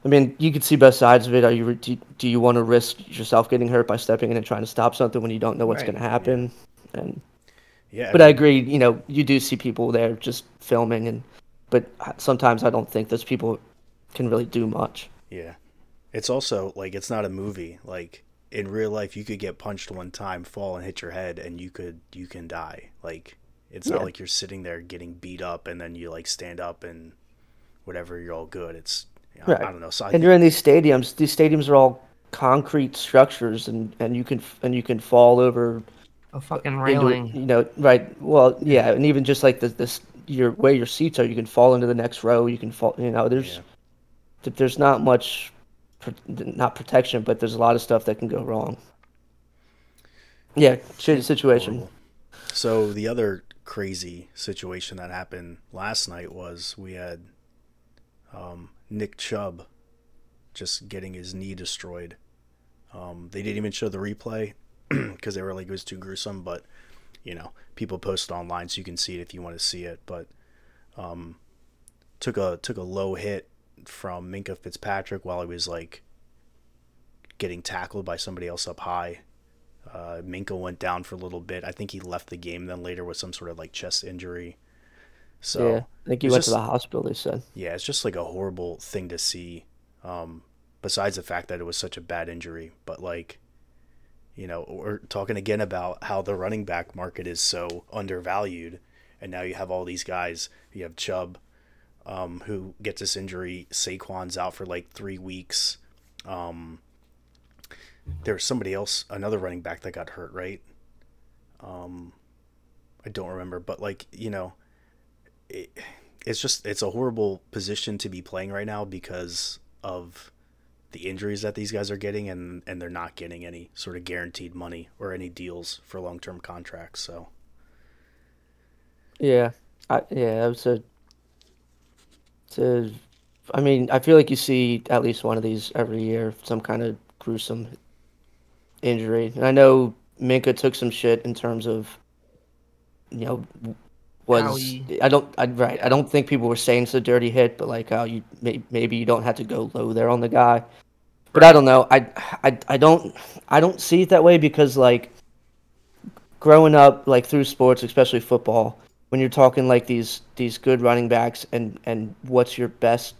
[SPEAKER 3] I mean, you could see both sides of it. Are you do, do you want to risk yourself getting hurt by stepping in and trying to stop something when you don't know what's
[SPEAKER 2] Right,
[SPEAKER 3] going to happen? And
[SPEAKER 1] yeah.
[SPEAKER 3] but I
[SPEAKER 1] mean,
[SPEAKER 3] agree. You know, you do see people there just filming, and but sometimes I don't think those people can really do much.
[SPEAKER 1] Yeah. It's also like it's not a movie. Like in real life you could get punched one time, fall and hit your head and you could you can die. Like it's not like you're sitting there getting beat up and then you like stand up and whatever you're all good. It's I,
[SPEAKER 3] Right.
[SPEAKER 1] I don't know. So I
[SPEAKER 3] and
[SPEAKER 1] think,
[SPEAKER 3] you're in these stadiums. These stadiums are all concrete structures, and, and you can and you can fall over
[SPEAKER 2] a fucking
[SPEAKER 3] into,
[SPEAKER 2] railing.
[SPEAKER 3] you know, right? Well, yeah, and even just like the, this, your where your seats are, you can fall into the next row. You can fall. You know, there's
[SPEAKER 1] Yeah.
[SPEAKER 3] there's not much, not protection, but there's a lot of stuff that can go wrong. Yeah, shitty situation.
[SPEAKER 1] horrible. So the other crazy situation that happened last night was we had um, Nick Chubb just getting his knee destroyed. Um, they didn't even show the replay because they were like it was too gruesome. But you know, people post it online so you can see it if you want to see it. But um, took a took a low hit from Minkah Fitzpatrick while he was like getting tackled by somebody else up high. Uh, Minkah went down for a little bit. I think he left the game then later with some sort of like chest injury. So
[SPEAKER 3] yeah, I think he
[SPEAKER 1] it's
[SPEAKER 3] went to the hospital. They said.
[SPEAKER 1] yeah, it's just like a horrible thing to see. Um, besides the fact that it was such a bad injury, but like, you know, we're talking again about how the running back market is so undervalued, and now you have all these guys. You have Chubb, um, who gets this injury. Saquon's out for like three weeks. Um, there's somebody else, another running back that got hurt, right? Um, I don't remember, but like you know, it, it's just it's a horrible position to be playing right now because of the injuries that these guys are getting and and they're not getting any sort of guaranteed money or any deals for long-term contracts so
[SPEAKER 3] Yeah, I, yeah, it was I mean, I feel like you see at least one of these every year, some kind of gruesome injury. And I know Minkah took some shit in terms of, you know, was. I don't I right I don't think people were saying it's a dirty hit, but like how you may, maybe you don't have to go low there on the guy. But I don't know. I, I I don't I don't see it that way because like growing up like through sports, especially football, when you're talking like these these good running backs and and what's your best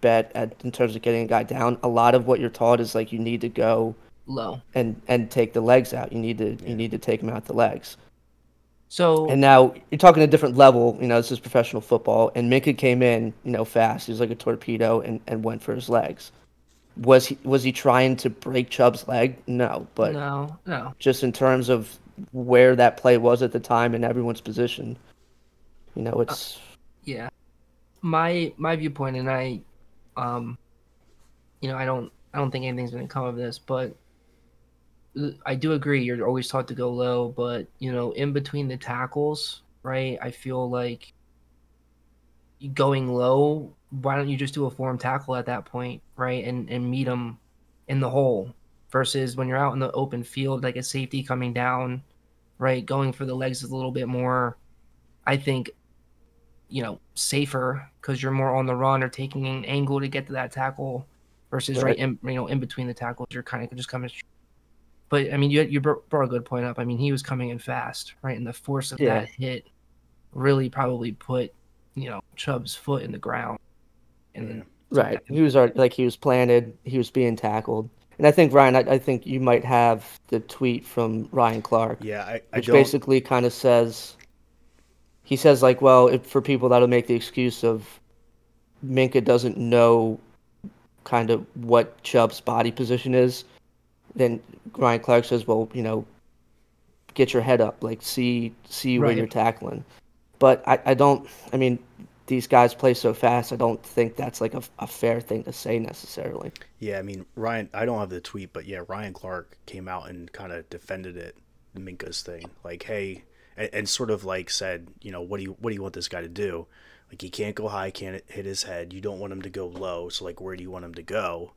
[SPEAKER 3] bet at, in terms of getting a guy down, a lot of what you're taught is like you need to go
[SPEAKER 2] Low.
[SPEAKER 3] and and take the legs out. You need to you need to take him out the legs.
[SPEAKER 2] So
[SPEAKER 3] And now you're talking a different level. You know, this is professional football, and Minkah came in, you know, fast. He was like a torpedo and, and went for his legs. Was he was he trying to break Chubb's leg? No, but
[SPEAKER 2] no, no.
[SPEAKER 3] just in terms of where that play was at the time and everyone's position, you know, it's
[SPEAKER 2] Yeah. My my viewpoint and I um you know, I don't I don't think anything's gonna come of this, but uh, I do agree you're always taught to go low, but you know, in between the tackles, right? I feel like going low, why don't you just do a form tackle at that point, right? And and meet them in the hole versus when you're out in the open field like a safety coming down, right? Going for the legs is a little bit more I think you know, safer because you're more on the run or taking an angle to get to that tackle versus right,
[SPEAKER 3] Right.
[SPEAKER 2] in you know in between the tackles you're kind of just coming. Str- But I mean, you you brought a good point up. I mean, he was coming in fast, right, and the force of
[SPEAKER 3] Yeah.
[SPEAKER 2] that hit really probably put you know Chubb's foot in the ground. And then
[SPEAKER 3] right. He was already, like he was planted. He was being tackled. And I think Ryan, I, I think you might have the tweet from Ryan Clark.
[SPEAKER 1] Yeah, I, I
[SPEAKER 3] which
[SPEAKER 1] don't.
[SPEAKER 3] basically kind of says he says like well if, for people that'll make the excuse of minkah doesn't know kind of what chubb's body position is then ryan clark says well you know get your head up like see see where you're tackling but I, I don't i mean these guys play so fast i don't think that's like a, a fair thing to say necessarily
[SPEAKER 1] Yeah, I mean Ryan. I don't have the tweet, but yeah, Ryan Clark came out and kind of defended it, Minkah's thing. Like, hey, and, and sort of like said, you know, what do you what do you want this guy to do? Like, he can't go high, can't hit his head. You don't want him to go low. So like, where do you want him to go?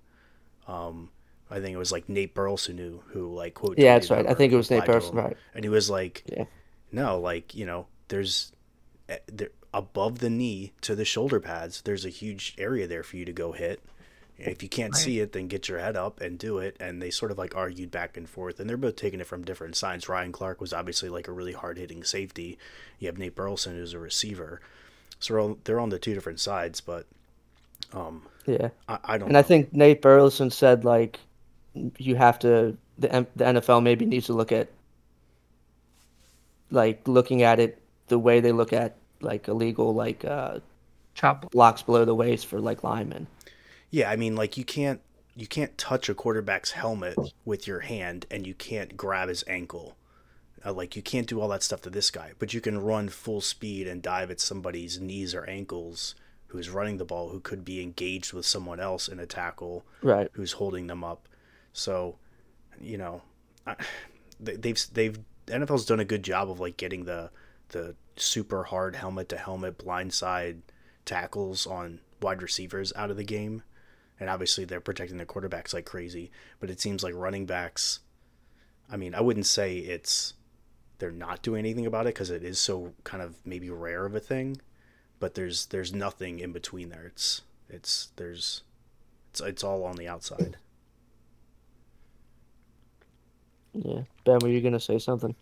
[SPEAKER 1] Um, I think it was like Nate Burleson who who like quote.
[SPEAKER 3] Yeah, that's right. I think it was Nate
[SPEAKER 1] replied
[SPEAKER 3] Burleson, right.
[SPEAKER 1] And he was like,
[SPEAKER 3] Yeah.
[SPEAKER 1] no, like you know, there's eh, there above the knee to the shoulder pads. There's a huge area there for you to go hit. If you can't
[SPEAKER 2] Right.
[SPEAKER 1] see it, then get your head up and do it. And they sort of like argued back and forth, and they're both taking it from different sides. Ryan Clark was obviously like a really hard hitting safety. You have Nate Burleson who's a receiver, so they're on, they're on the two different sides. But um,
[SPEAKER 3] yeah
[SPEAKER 1] I, I don't.
[SPEAKER 3] And I think Nate Burleson said like you have to the M- the NFL maybe needs to look at like looking at it the way they look at like illegal like uh
[SPEAKER 2] chop.
[SPEAKER 3] blocks below the waist for like linemen.
[SPEAKER 1] Yeah, I mean, like you can't you can't touch a quarterback's helmet with your hand, and you can't grab his ankle. Uh, like you can't do all that stuff to this guy, but you can run full speed and dive at somebody's knees or ankles who's running the ball, who could be engaged with someone else in a tackle,
[SPEAKER 3] Right.
[SPEAKER 1] who's holding them up. So, you know, I, they, they've they've NFL's done a good job of like getting the the super hard helmet to helmet blindside tackles on wide receivers out of the game, and obviously they're protecting their quarterbacks like crazy. But it seems like running backs. I mean, I wouldn't say it's they're not doing anything about it because it is so kind of maybe rare of a thing, but there's there's nothing in between there. It's it's there's it's it's all on the outside.
[SPEAKER 3] Yeah. Ben, were you gonna say something?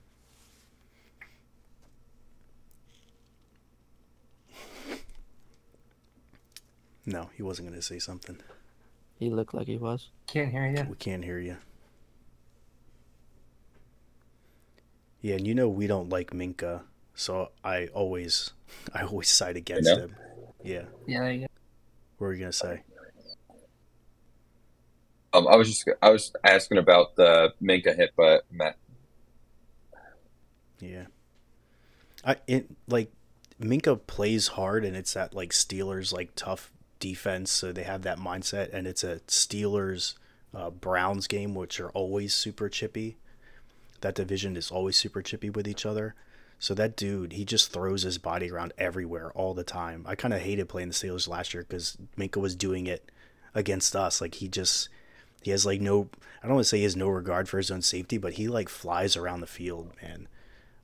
[SPEAKER 1] No, he wasn't going to say something.
[SPEAKER 3] He looked like he was.
[SPEAKER 2] Can't hear you.
[SPEAKER 1] We can't hear you. Yeah, and you know we don't like Minkah, so I always, I always side against him. Yeah,
[SPEAKER 2] Yeah, there you go.
[SPEAKER 1] what were you gonna say?
[SPEAKER 4] Um, I was just I was asking about the Minkah hit, but Matt.
[SPEAKER 1] Yeah, I it like Minkah plays hard, and it's that like Steelers like tough defense, so they have that mindset, and it's a Steelers uh, Browns game, which are always super chippy. That division is always super chippy with each other. So that dude, he just throws his body around everywhere all the time. I kind of hated playing the Steelers last year because Minkah was doing it against us. Like he just, he has like no, I don't want to say he has no regard for his own safety, but he like flies around the field, man.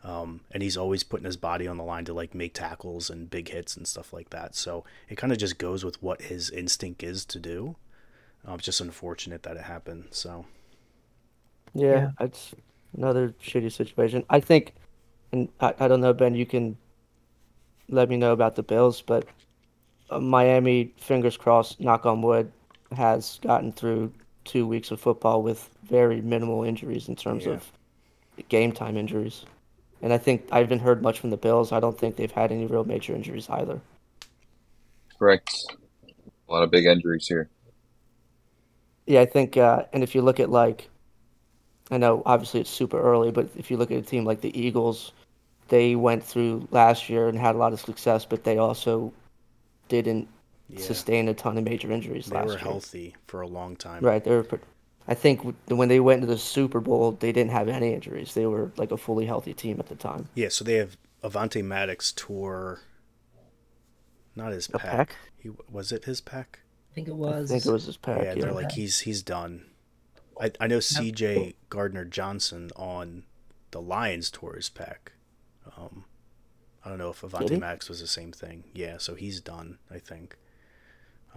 [SPEAKER 1] Um, and he's always putting his body on the line to like make tackles and big hits and stuff like that. So it kind of just goes with what his instinct is to do. Um, it's just unfortunate that it happened. So
[SPEAKER 3] Yeah,
[SPEAKER 2] Yeah.
[SPEAKER 3] it's another shitty situation. I think, and I, I don't know, Ben, you can let me know about the Bills, but uh, Miami, fingers crossed, knock on wood, has gotten through two weeks of football with very minimal injuries in terms
[SPEAKER 1] Yeah.
[SPEAKER 3] of game time injuries. And I think I haven't heard much from the Bills. I don't think they've had any real major injuries either.
[SPEAKER 4] Correct. A lot of big injuries here.
[SPEAKER 3] Yeah, I think, uh, and if you look at like, I know obviously it's super early, but if you look at a team like the Eagles, they went through last year and had a lot of success, but they also didn't
[SPEAKER 1] Yeah.
[SPEAKER 3] sustain a ton of major injuries
[SPEAKER 1] They
[SPEAKER 3] last year.
[SPEAKER 1] They were healthy for a long time.
[SPEAKER 3] Right, they were. pre- I think when they went into the Super Bowl, they didn't have any injuries. They were like a fully healthy team at the time.
[SPEAKER 1] Yeah, so they have Avonte Maddox tore not his
[SPEAKER 3] pack.
[SPEAKER 1] pec.
[SPEAKER 3] pec?
[SPEAKER 1] He was it his pack.
[SPEAKER 2] I think it was.
[SPEAKER 3] I think it was his pack.
[SPEAKER 1] yeah,
[SPEAKER 3] Yeah,
[SPEAKER 1] they're like he's he's done. I I know C.J. Gardner Johnson on the Lions tore his pack. Um, I don't know if
[SPEAKER 3] Did Avonte?
[SPEAKER 1] Maddox was the same thing. Yeah, so he's done. I think.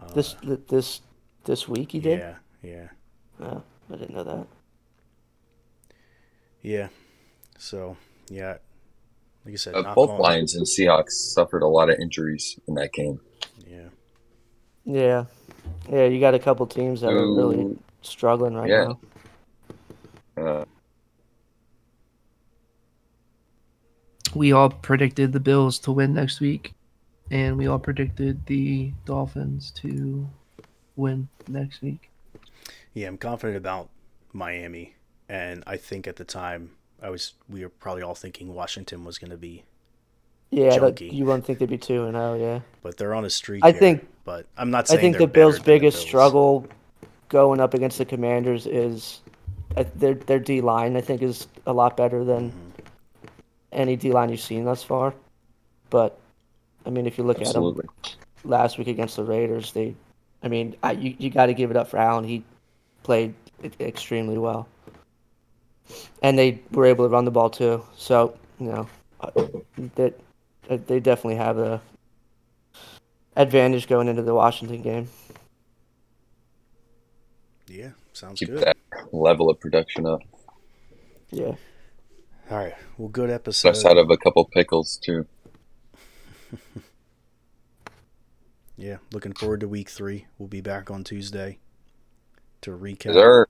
[SPEAKER 1] Uh,
[SPEAKER 3] this this this week he did.
[SPEAKER 1] Yeah, yeah,
[SPEAKER 3] Oh, I didn't know that.
[SPEAKER 1] yeah. So yeah, like I said,
[SPEAKER 4] Uh, both
[SPEAKER 1] on-
[SPEAKER 4] Lions and Seahawks suffered a lot of injuries in that game.
[SPEAKER 1] Yeah,
[SPEAKER 3] Yeah, yeah. You got a couple teams that are really struggling right
[SPEAKER 4] Yeah.
[SPEAKER 3] now.
[SPEAKER 4] Uh,
[SPEAKER 2] we all predicted the Bills to win next week, and we all predicted the Dolphins to win next week.
[SPEAKER 1] yeah. I'm confident about Miami, and I think at the time I was we were probably all thinking Washington was going to be,
[SPEAKER 3] Yeah, that, you wouldn't think they'd be two and zero. Yeah,
[SPEAKER 1] but they're on a streak.
[SPEAKER 3] I
[SPEAKER 1] here,
[SPEAKER 3] think-
[SPEAKER 1] but I'm not
[SPEAKER 3] I think the Bills'
[SPEAKER 1] better than the
[SPEAKER 3] biggest
[SPEAKER 1] Bills.
[SPEAKER 3] struggle going up against the Commanders is their their D line. I think is a lot better than
[SPEAKER 1] Mm-hmm.
[SPEAKER 3] any D line you've seen thus far. But I mean, if you look
[SPEAKER 4] absolutely.
[SPEAKER 3] at them last week against the Raiders, they, I mean, I, you you got to give it up for Allen. He played extremely well, and they were able to run the ball too. So you know, uh, that uh, they definitely have a advantage going into the Washington game.
[SPEAKER 1] Yeah, sounds
[SPEAKER 4] Keep
[SPEAKER 1] good.
[SPEAKER 4] that level of production up.
[SPEAKER 3] Yeah.
[SPEAKER 1] All right, well, good episode.
[SPEAKER 4] Plus out of a couple pickles too.
[SPEAKER 1] Yeah, looking forward to week three. We'll be back on Tuesday to recap.
[SPEAKER 4] Is there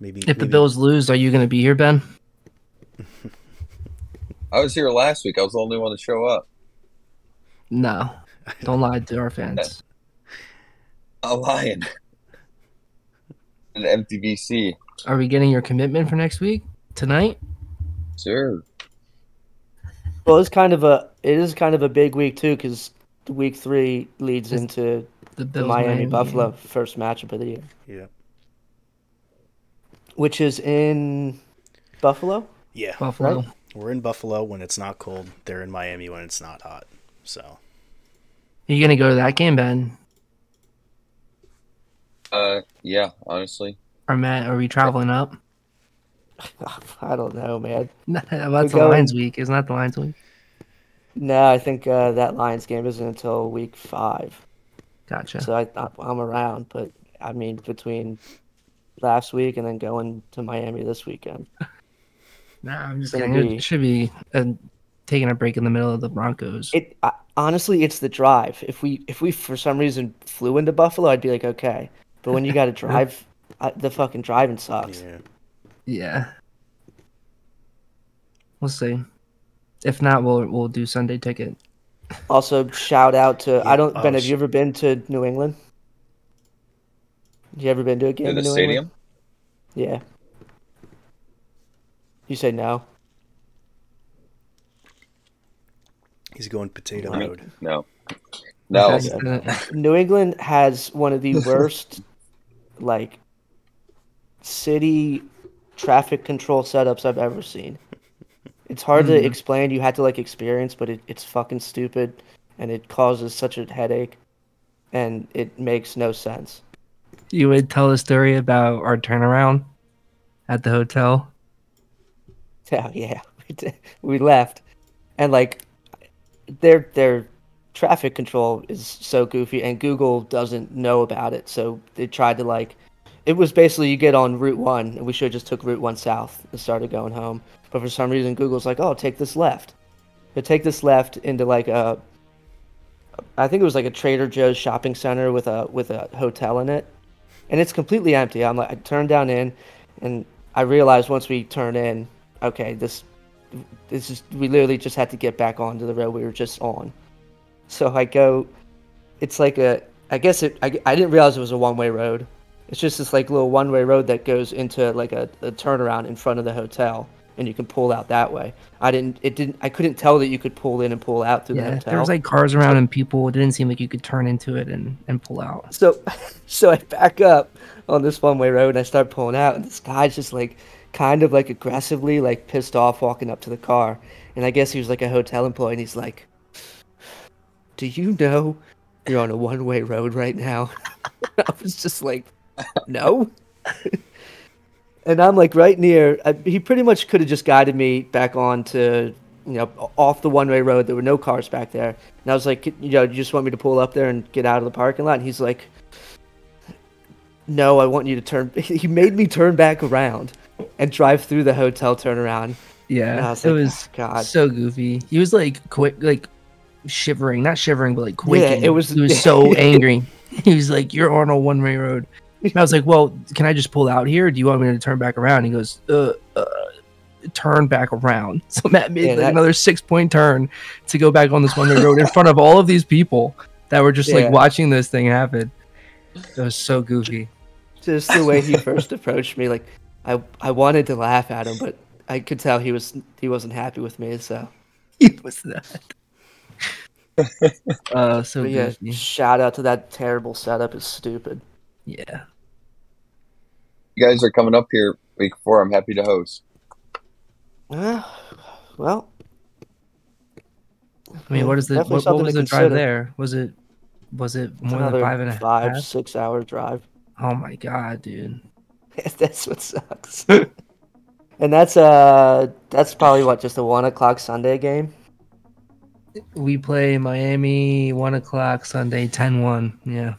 [SPEAKER 1] maybe
[SPEAKER 2] If the Bills lose, are you going to be here, Ben?
[SPEAKER 4] I was here last week. I was the only one to show up.
[SPEAKER 2] No. Don't lie to our fans.
[SPEAKER 4] A lion. An MTBC.
[SPEAKER 2] Are we getting your commitment for next week? Tonight?
[SPEAKER 4] Sure.
[SPEAKER 3] Well, it's kind of a it is kind of a big week too because week three leads
[SPEAKER 2] It's
[SPEAKER 3] into
[SPEAKER 2] The
[SPEAKER 3] the
[SPEAKER 2] Bills
[SPEAKER 3] Miami Buffalo
[SPEAKER 2] game.
[SPEAKER 3] first matchup of the year,
[SPEAKER 1] Yeah,
[SPEAKER 3] which is in Buffalo.
[SPEAKER 1] yeah.
[SPEAKER 2] Buffalo.
[SPEAKER 1] We're in Buffalo when it's not cold. They're in Miami when it's not hot. So
[SPEAKER 2] Are you going to go to that game, Ben?
[SPEAKER 4] Uh, yeah. Honestly,
[SPEAKER 2] Or Matt, are we traveling up?
[SPEAKER 3] I don't know, man.
[SPEAKER 2] No, that's the
[SPEAKER 3] going-
[SPEAKER 2] Lions week. Isn't that the Lions week?
[SPEAKER 3] No, I think uh, that Lions game isn't until week five,
[SPEAKER 2] Gotcha.
[SPEAKER 3] so I, I I'm around. But I mean, between last week and then going to Miami this weekend,
[SPEAKER 2] No, I'm just
[SPEAKER 3] Gonna
[SPEAKER 2] kidding.
[SPEAKER 3] be-
[SPEAKER 2] It should be uh, taking a break in the middle of the Broncos.
[SPEAKER 3] it I, honestly it's the drive. If we if we for some reason flew into Buffalo, I'd be like okay. But when you got to drive, I, the fucking driving sucks.
[SPEAKER 1] yeah,
[SPEAKER 2] Yeah. We'll see. If not, we'll we'll do Sunday ticket.
[SPEAKER 3] Also, shout out to I don't
[SPEAKER 1] oh,
[SPEAKER 3] Ben. Have
[SPEAKER 1] sh-
[SPEAKER 3] you ever been to New England? You ever been to a game
[SPEAKER 4] in the
[SPEAKER 3] in New
[SPEAKER 4] stadium.
[SPEAKER 3] England? Yeah. You say no.
[SPEAKER 1] he's going potato
[SPEAKER 4] I mean,
[SPEAKER 1] mode.
[SPEAKER 4] no. No.
[SPEAKER 3] New England has one of the worst, like, city traffic control setups I've ever seen. It's hard to
[SPEAKER 2] Mhm.
[SPEAKER 3] explain. You had to like experience, but it, it's fucking stupid, and it causes such a headache, and it makes no sense.
[SPEAKER 2] you would tell a story about our turnaround at the hotel.
[SPEAKER 3] Yeah, yeah. We did. We left, and like, their their traffic control is so goofy, and Google doesn't know about it. So they tried to like, it was basically you get on Route One, and we should have just took Route One south and started going home. But for some reason, Google's like, oh, take this left, to take this left into like a, I think it was like a Trader Joe's shopping center with a with a hotel in it, and it's completely empty. I'm like, I turned down in, and I realized once we turn in, okay, this, this is we literally just had to get back onto the road we were just on. So I go, it's like a, I guess it, I, I didn't realize it was a one way road. It's just this like little one way road that goes into like a, a turnaround in front of the hotel, and you can pull out that way. I didn't, it didn't, I couldn't tell that you could pull in and pull out through the
[SPEAKER 2] Yeah,
[SPEAKER 3] hotel.
[SPEAKER 2] there was like cars around and people. It didn't seem like you could turn into it and, and pull out.
[SPEAKER 3] So, so I back up on this one way road and I start pulling out, and this guy's just like, kind of like aggressively, like pissed off, walking up to the car. And I guess he was like a hotel employee, and he's like, "Do you know you're on a one way road right now?" I was just like, "No." and I'm like right near. I, he pretty much could have just guided me back on to, you know, off the one way road. There were no cars back there, and I was like, you know, you just want me to pull up there and get out of the parking lot? And he's like, no, I want you to turn. He made me turn back around and drive through the hotel turnaround.
[SPEAKER 2] Yeah,
[SPEAKER 3] was
[SPEAKER 2] it was
[SPEAKER 3] "Oh, God.
[SPEAKER 2] so goofy. He was like quick, like shivering, not shivering, but like quaking.
[SPEAKER 3] Yeah, it was-
[SPEAKER 2] He was so angry. He was like, "You're on a one way road." And I was like, "Well, can I just pull out here? Do you want me to turn back around?" He goes, "Uh, uh turn back around." So Matt made
[SPEAKER 3] Yeah,
[SPEAKER 2] like
[SPEAKER 3] that-
[SPEAKER 2] another six point turn to go back on this one road in front of all of these people that were just
[SPEAKER 3] Yeah.
[SPEAKER 2] like watching this thing happen. It was so goofy.
[SPEAKER 3] Just the way he first approached me, like I, I wanted to laugh at him, but I could tell he was he wasn't happy with me. So,
[SPEAKER 2] He was that. uh, so
[SPEAKER 3] yeah, shout out to that terrible setup. Is stupid.
[SPEAKER 2] Yeah.
[SPEAKER 4] You guys are coming up here week four. I'm happy to host.
[SPEAKER 3] Uh, well,
[SPEAKER 2] I mean, what is the what, what was the drive there? Was it was it more than five and a
[SPEAKER 3] five, six hour drive.
[SPEAKER 2] Oh my god, dude!
[SPEAKER 3] that's what sucks. and that's uh, that's probably what just a one o'clock Sunday game.
[SPEAKER 2] We play Miami one o'clock Sunday 10-1. Yeah,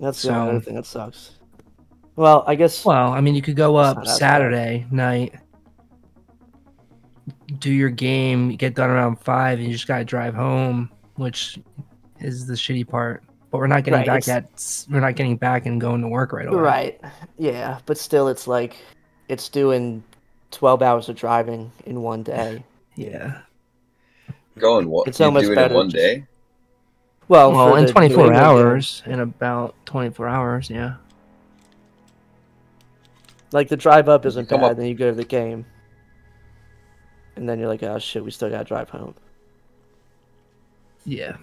[SPEAKER 3] That's the
[SPEAKER 2] So-
[SPEAKER 3] only other thing that sucks. Well, I guess
[SPEAKER 2] well, I mean, you could go up
[SPEAKER 3] not bad.
[SPEAKER 2] Saturday night, do your game, get done around five, and you just gotta drive home, which is the shitty part. But we're not getting
[SPEAKER 3] Right,
[SPEAKER 2] back at we're not getting back and going to work right away.
[SPEAKER 3] Right. Yeah, but still, it's like it's doing twelve hours of driving in one day.
[SPEAKER 2] Yeah.
[SPEAKER 4] Going what?
[SPEAKER 3] It's
[SPEAKER 4] you
[SPEAKER 3] almost
[SPEAKER 4] do it in
[SPEAKER 3] better
[SPEAKER 4] one
[SPEAKER 3] just-
[SPEAKER 4] day?
[SPEAKER 3] Well,
[SPEAKER 2] Well, in 24
[SPEAKER 3] England game.
[SPEAKER 2] hours, in about 24 hours, yeah.
[SPEAKER 3] Like the drive up isn't
[SPEAKER 4] come
[SPEAKER 3] bad,
[SPEAKER 4] up-
[SPEAKER 3] then you go to the game, and then you're like, oh shit, we still gotta drive home.
[SPEAKER 2] Yeah.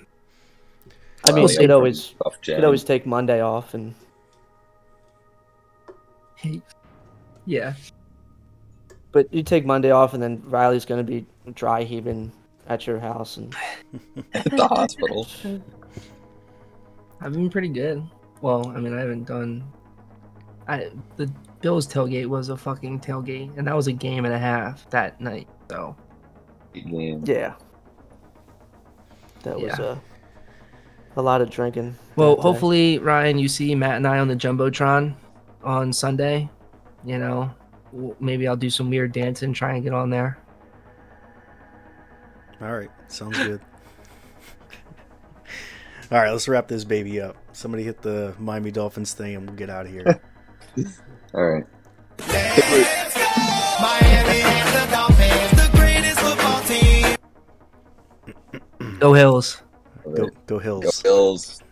[SPEAKER 3] I mean,
[SPEAKER 4] Well,
[SPEAKER 3] you
[SPEAKER 4] yeah,
[SPEAKER 3] always
[SPEAKER 4] Buff
[SPEAKER 3] you could always take Monday off, and
[SPEAKER 2] Yeah.
[SPEAKER 3] but you take Monday off, and then Riley's gonna be dry heaving at your house, and
[SPEAKER 4] at the hospital.
[SPEAKER 2] I've been pretty good. Well, I mean, I haven't done. I the Bills tailgate was a fucking tailgate, and that was a game and a half that night. So
[SPEAKER 4] Game.
[SPEAKER 3] yeah, that was
[SPEAKER 2] Yeah.
[SPEAKER 3] uh, a lot of drinking.
[SPEAKER 2] Well,
[SPEAKER 3] that day.
[SPEAKER 2] hopefully, Ryan, you see Matt and I on the jumbotron on Sunday. You know, maybe I'll do some weird dancing, try and get on there.
[SPEAKER 1] All right, sounds good. All right, let's wrap this baby up. Somebody hit the Miami Dolphins thing, and we'll get out of here.
[SPEAKER 4] All right.
[SPEAKER 8] Miami and the Dolphins, the greatest football team.
[SPEAKER 2] Go Hills.
[SPEAKER 4] All
[SPEAKER 1] Go,
[SPEAKER 4] right.
[SPEAKER 1] go
[SPEAKER 4] Go
[SPEAKER 1] Hills.
[SPEAKER 4] Bills.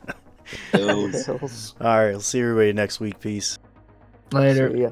[SPEAKER 4] Bills.
[SPEAKER 3] Hills.
[SPEAKER 1] All right, we'll see everybody next week. Peace.
[SPEAKER 2] Later.
[SPEAKER 3] So, yeah.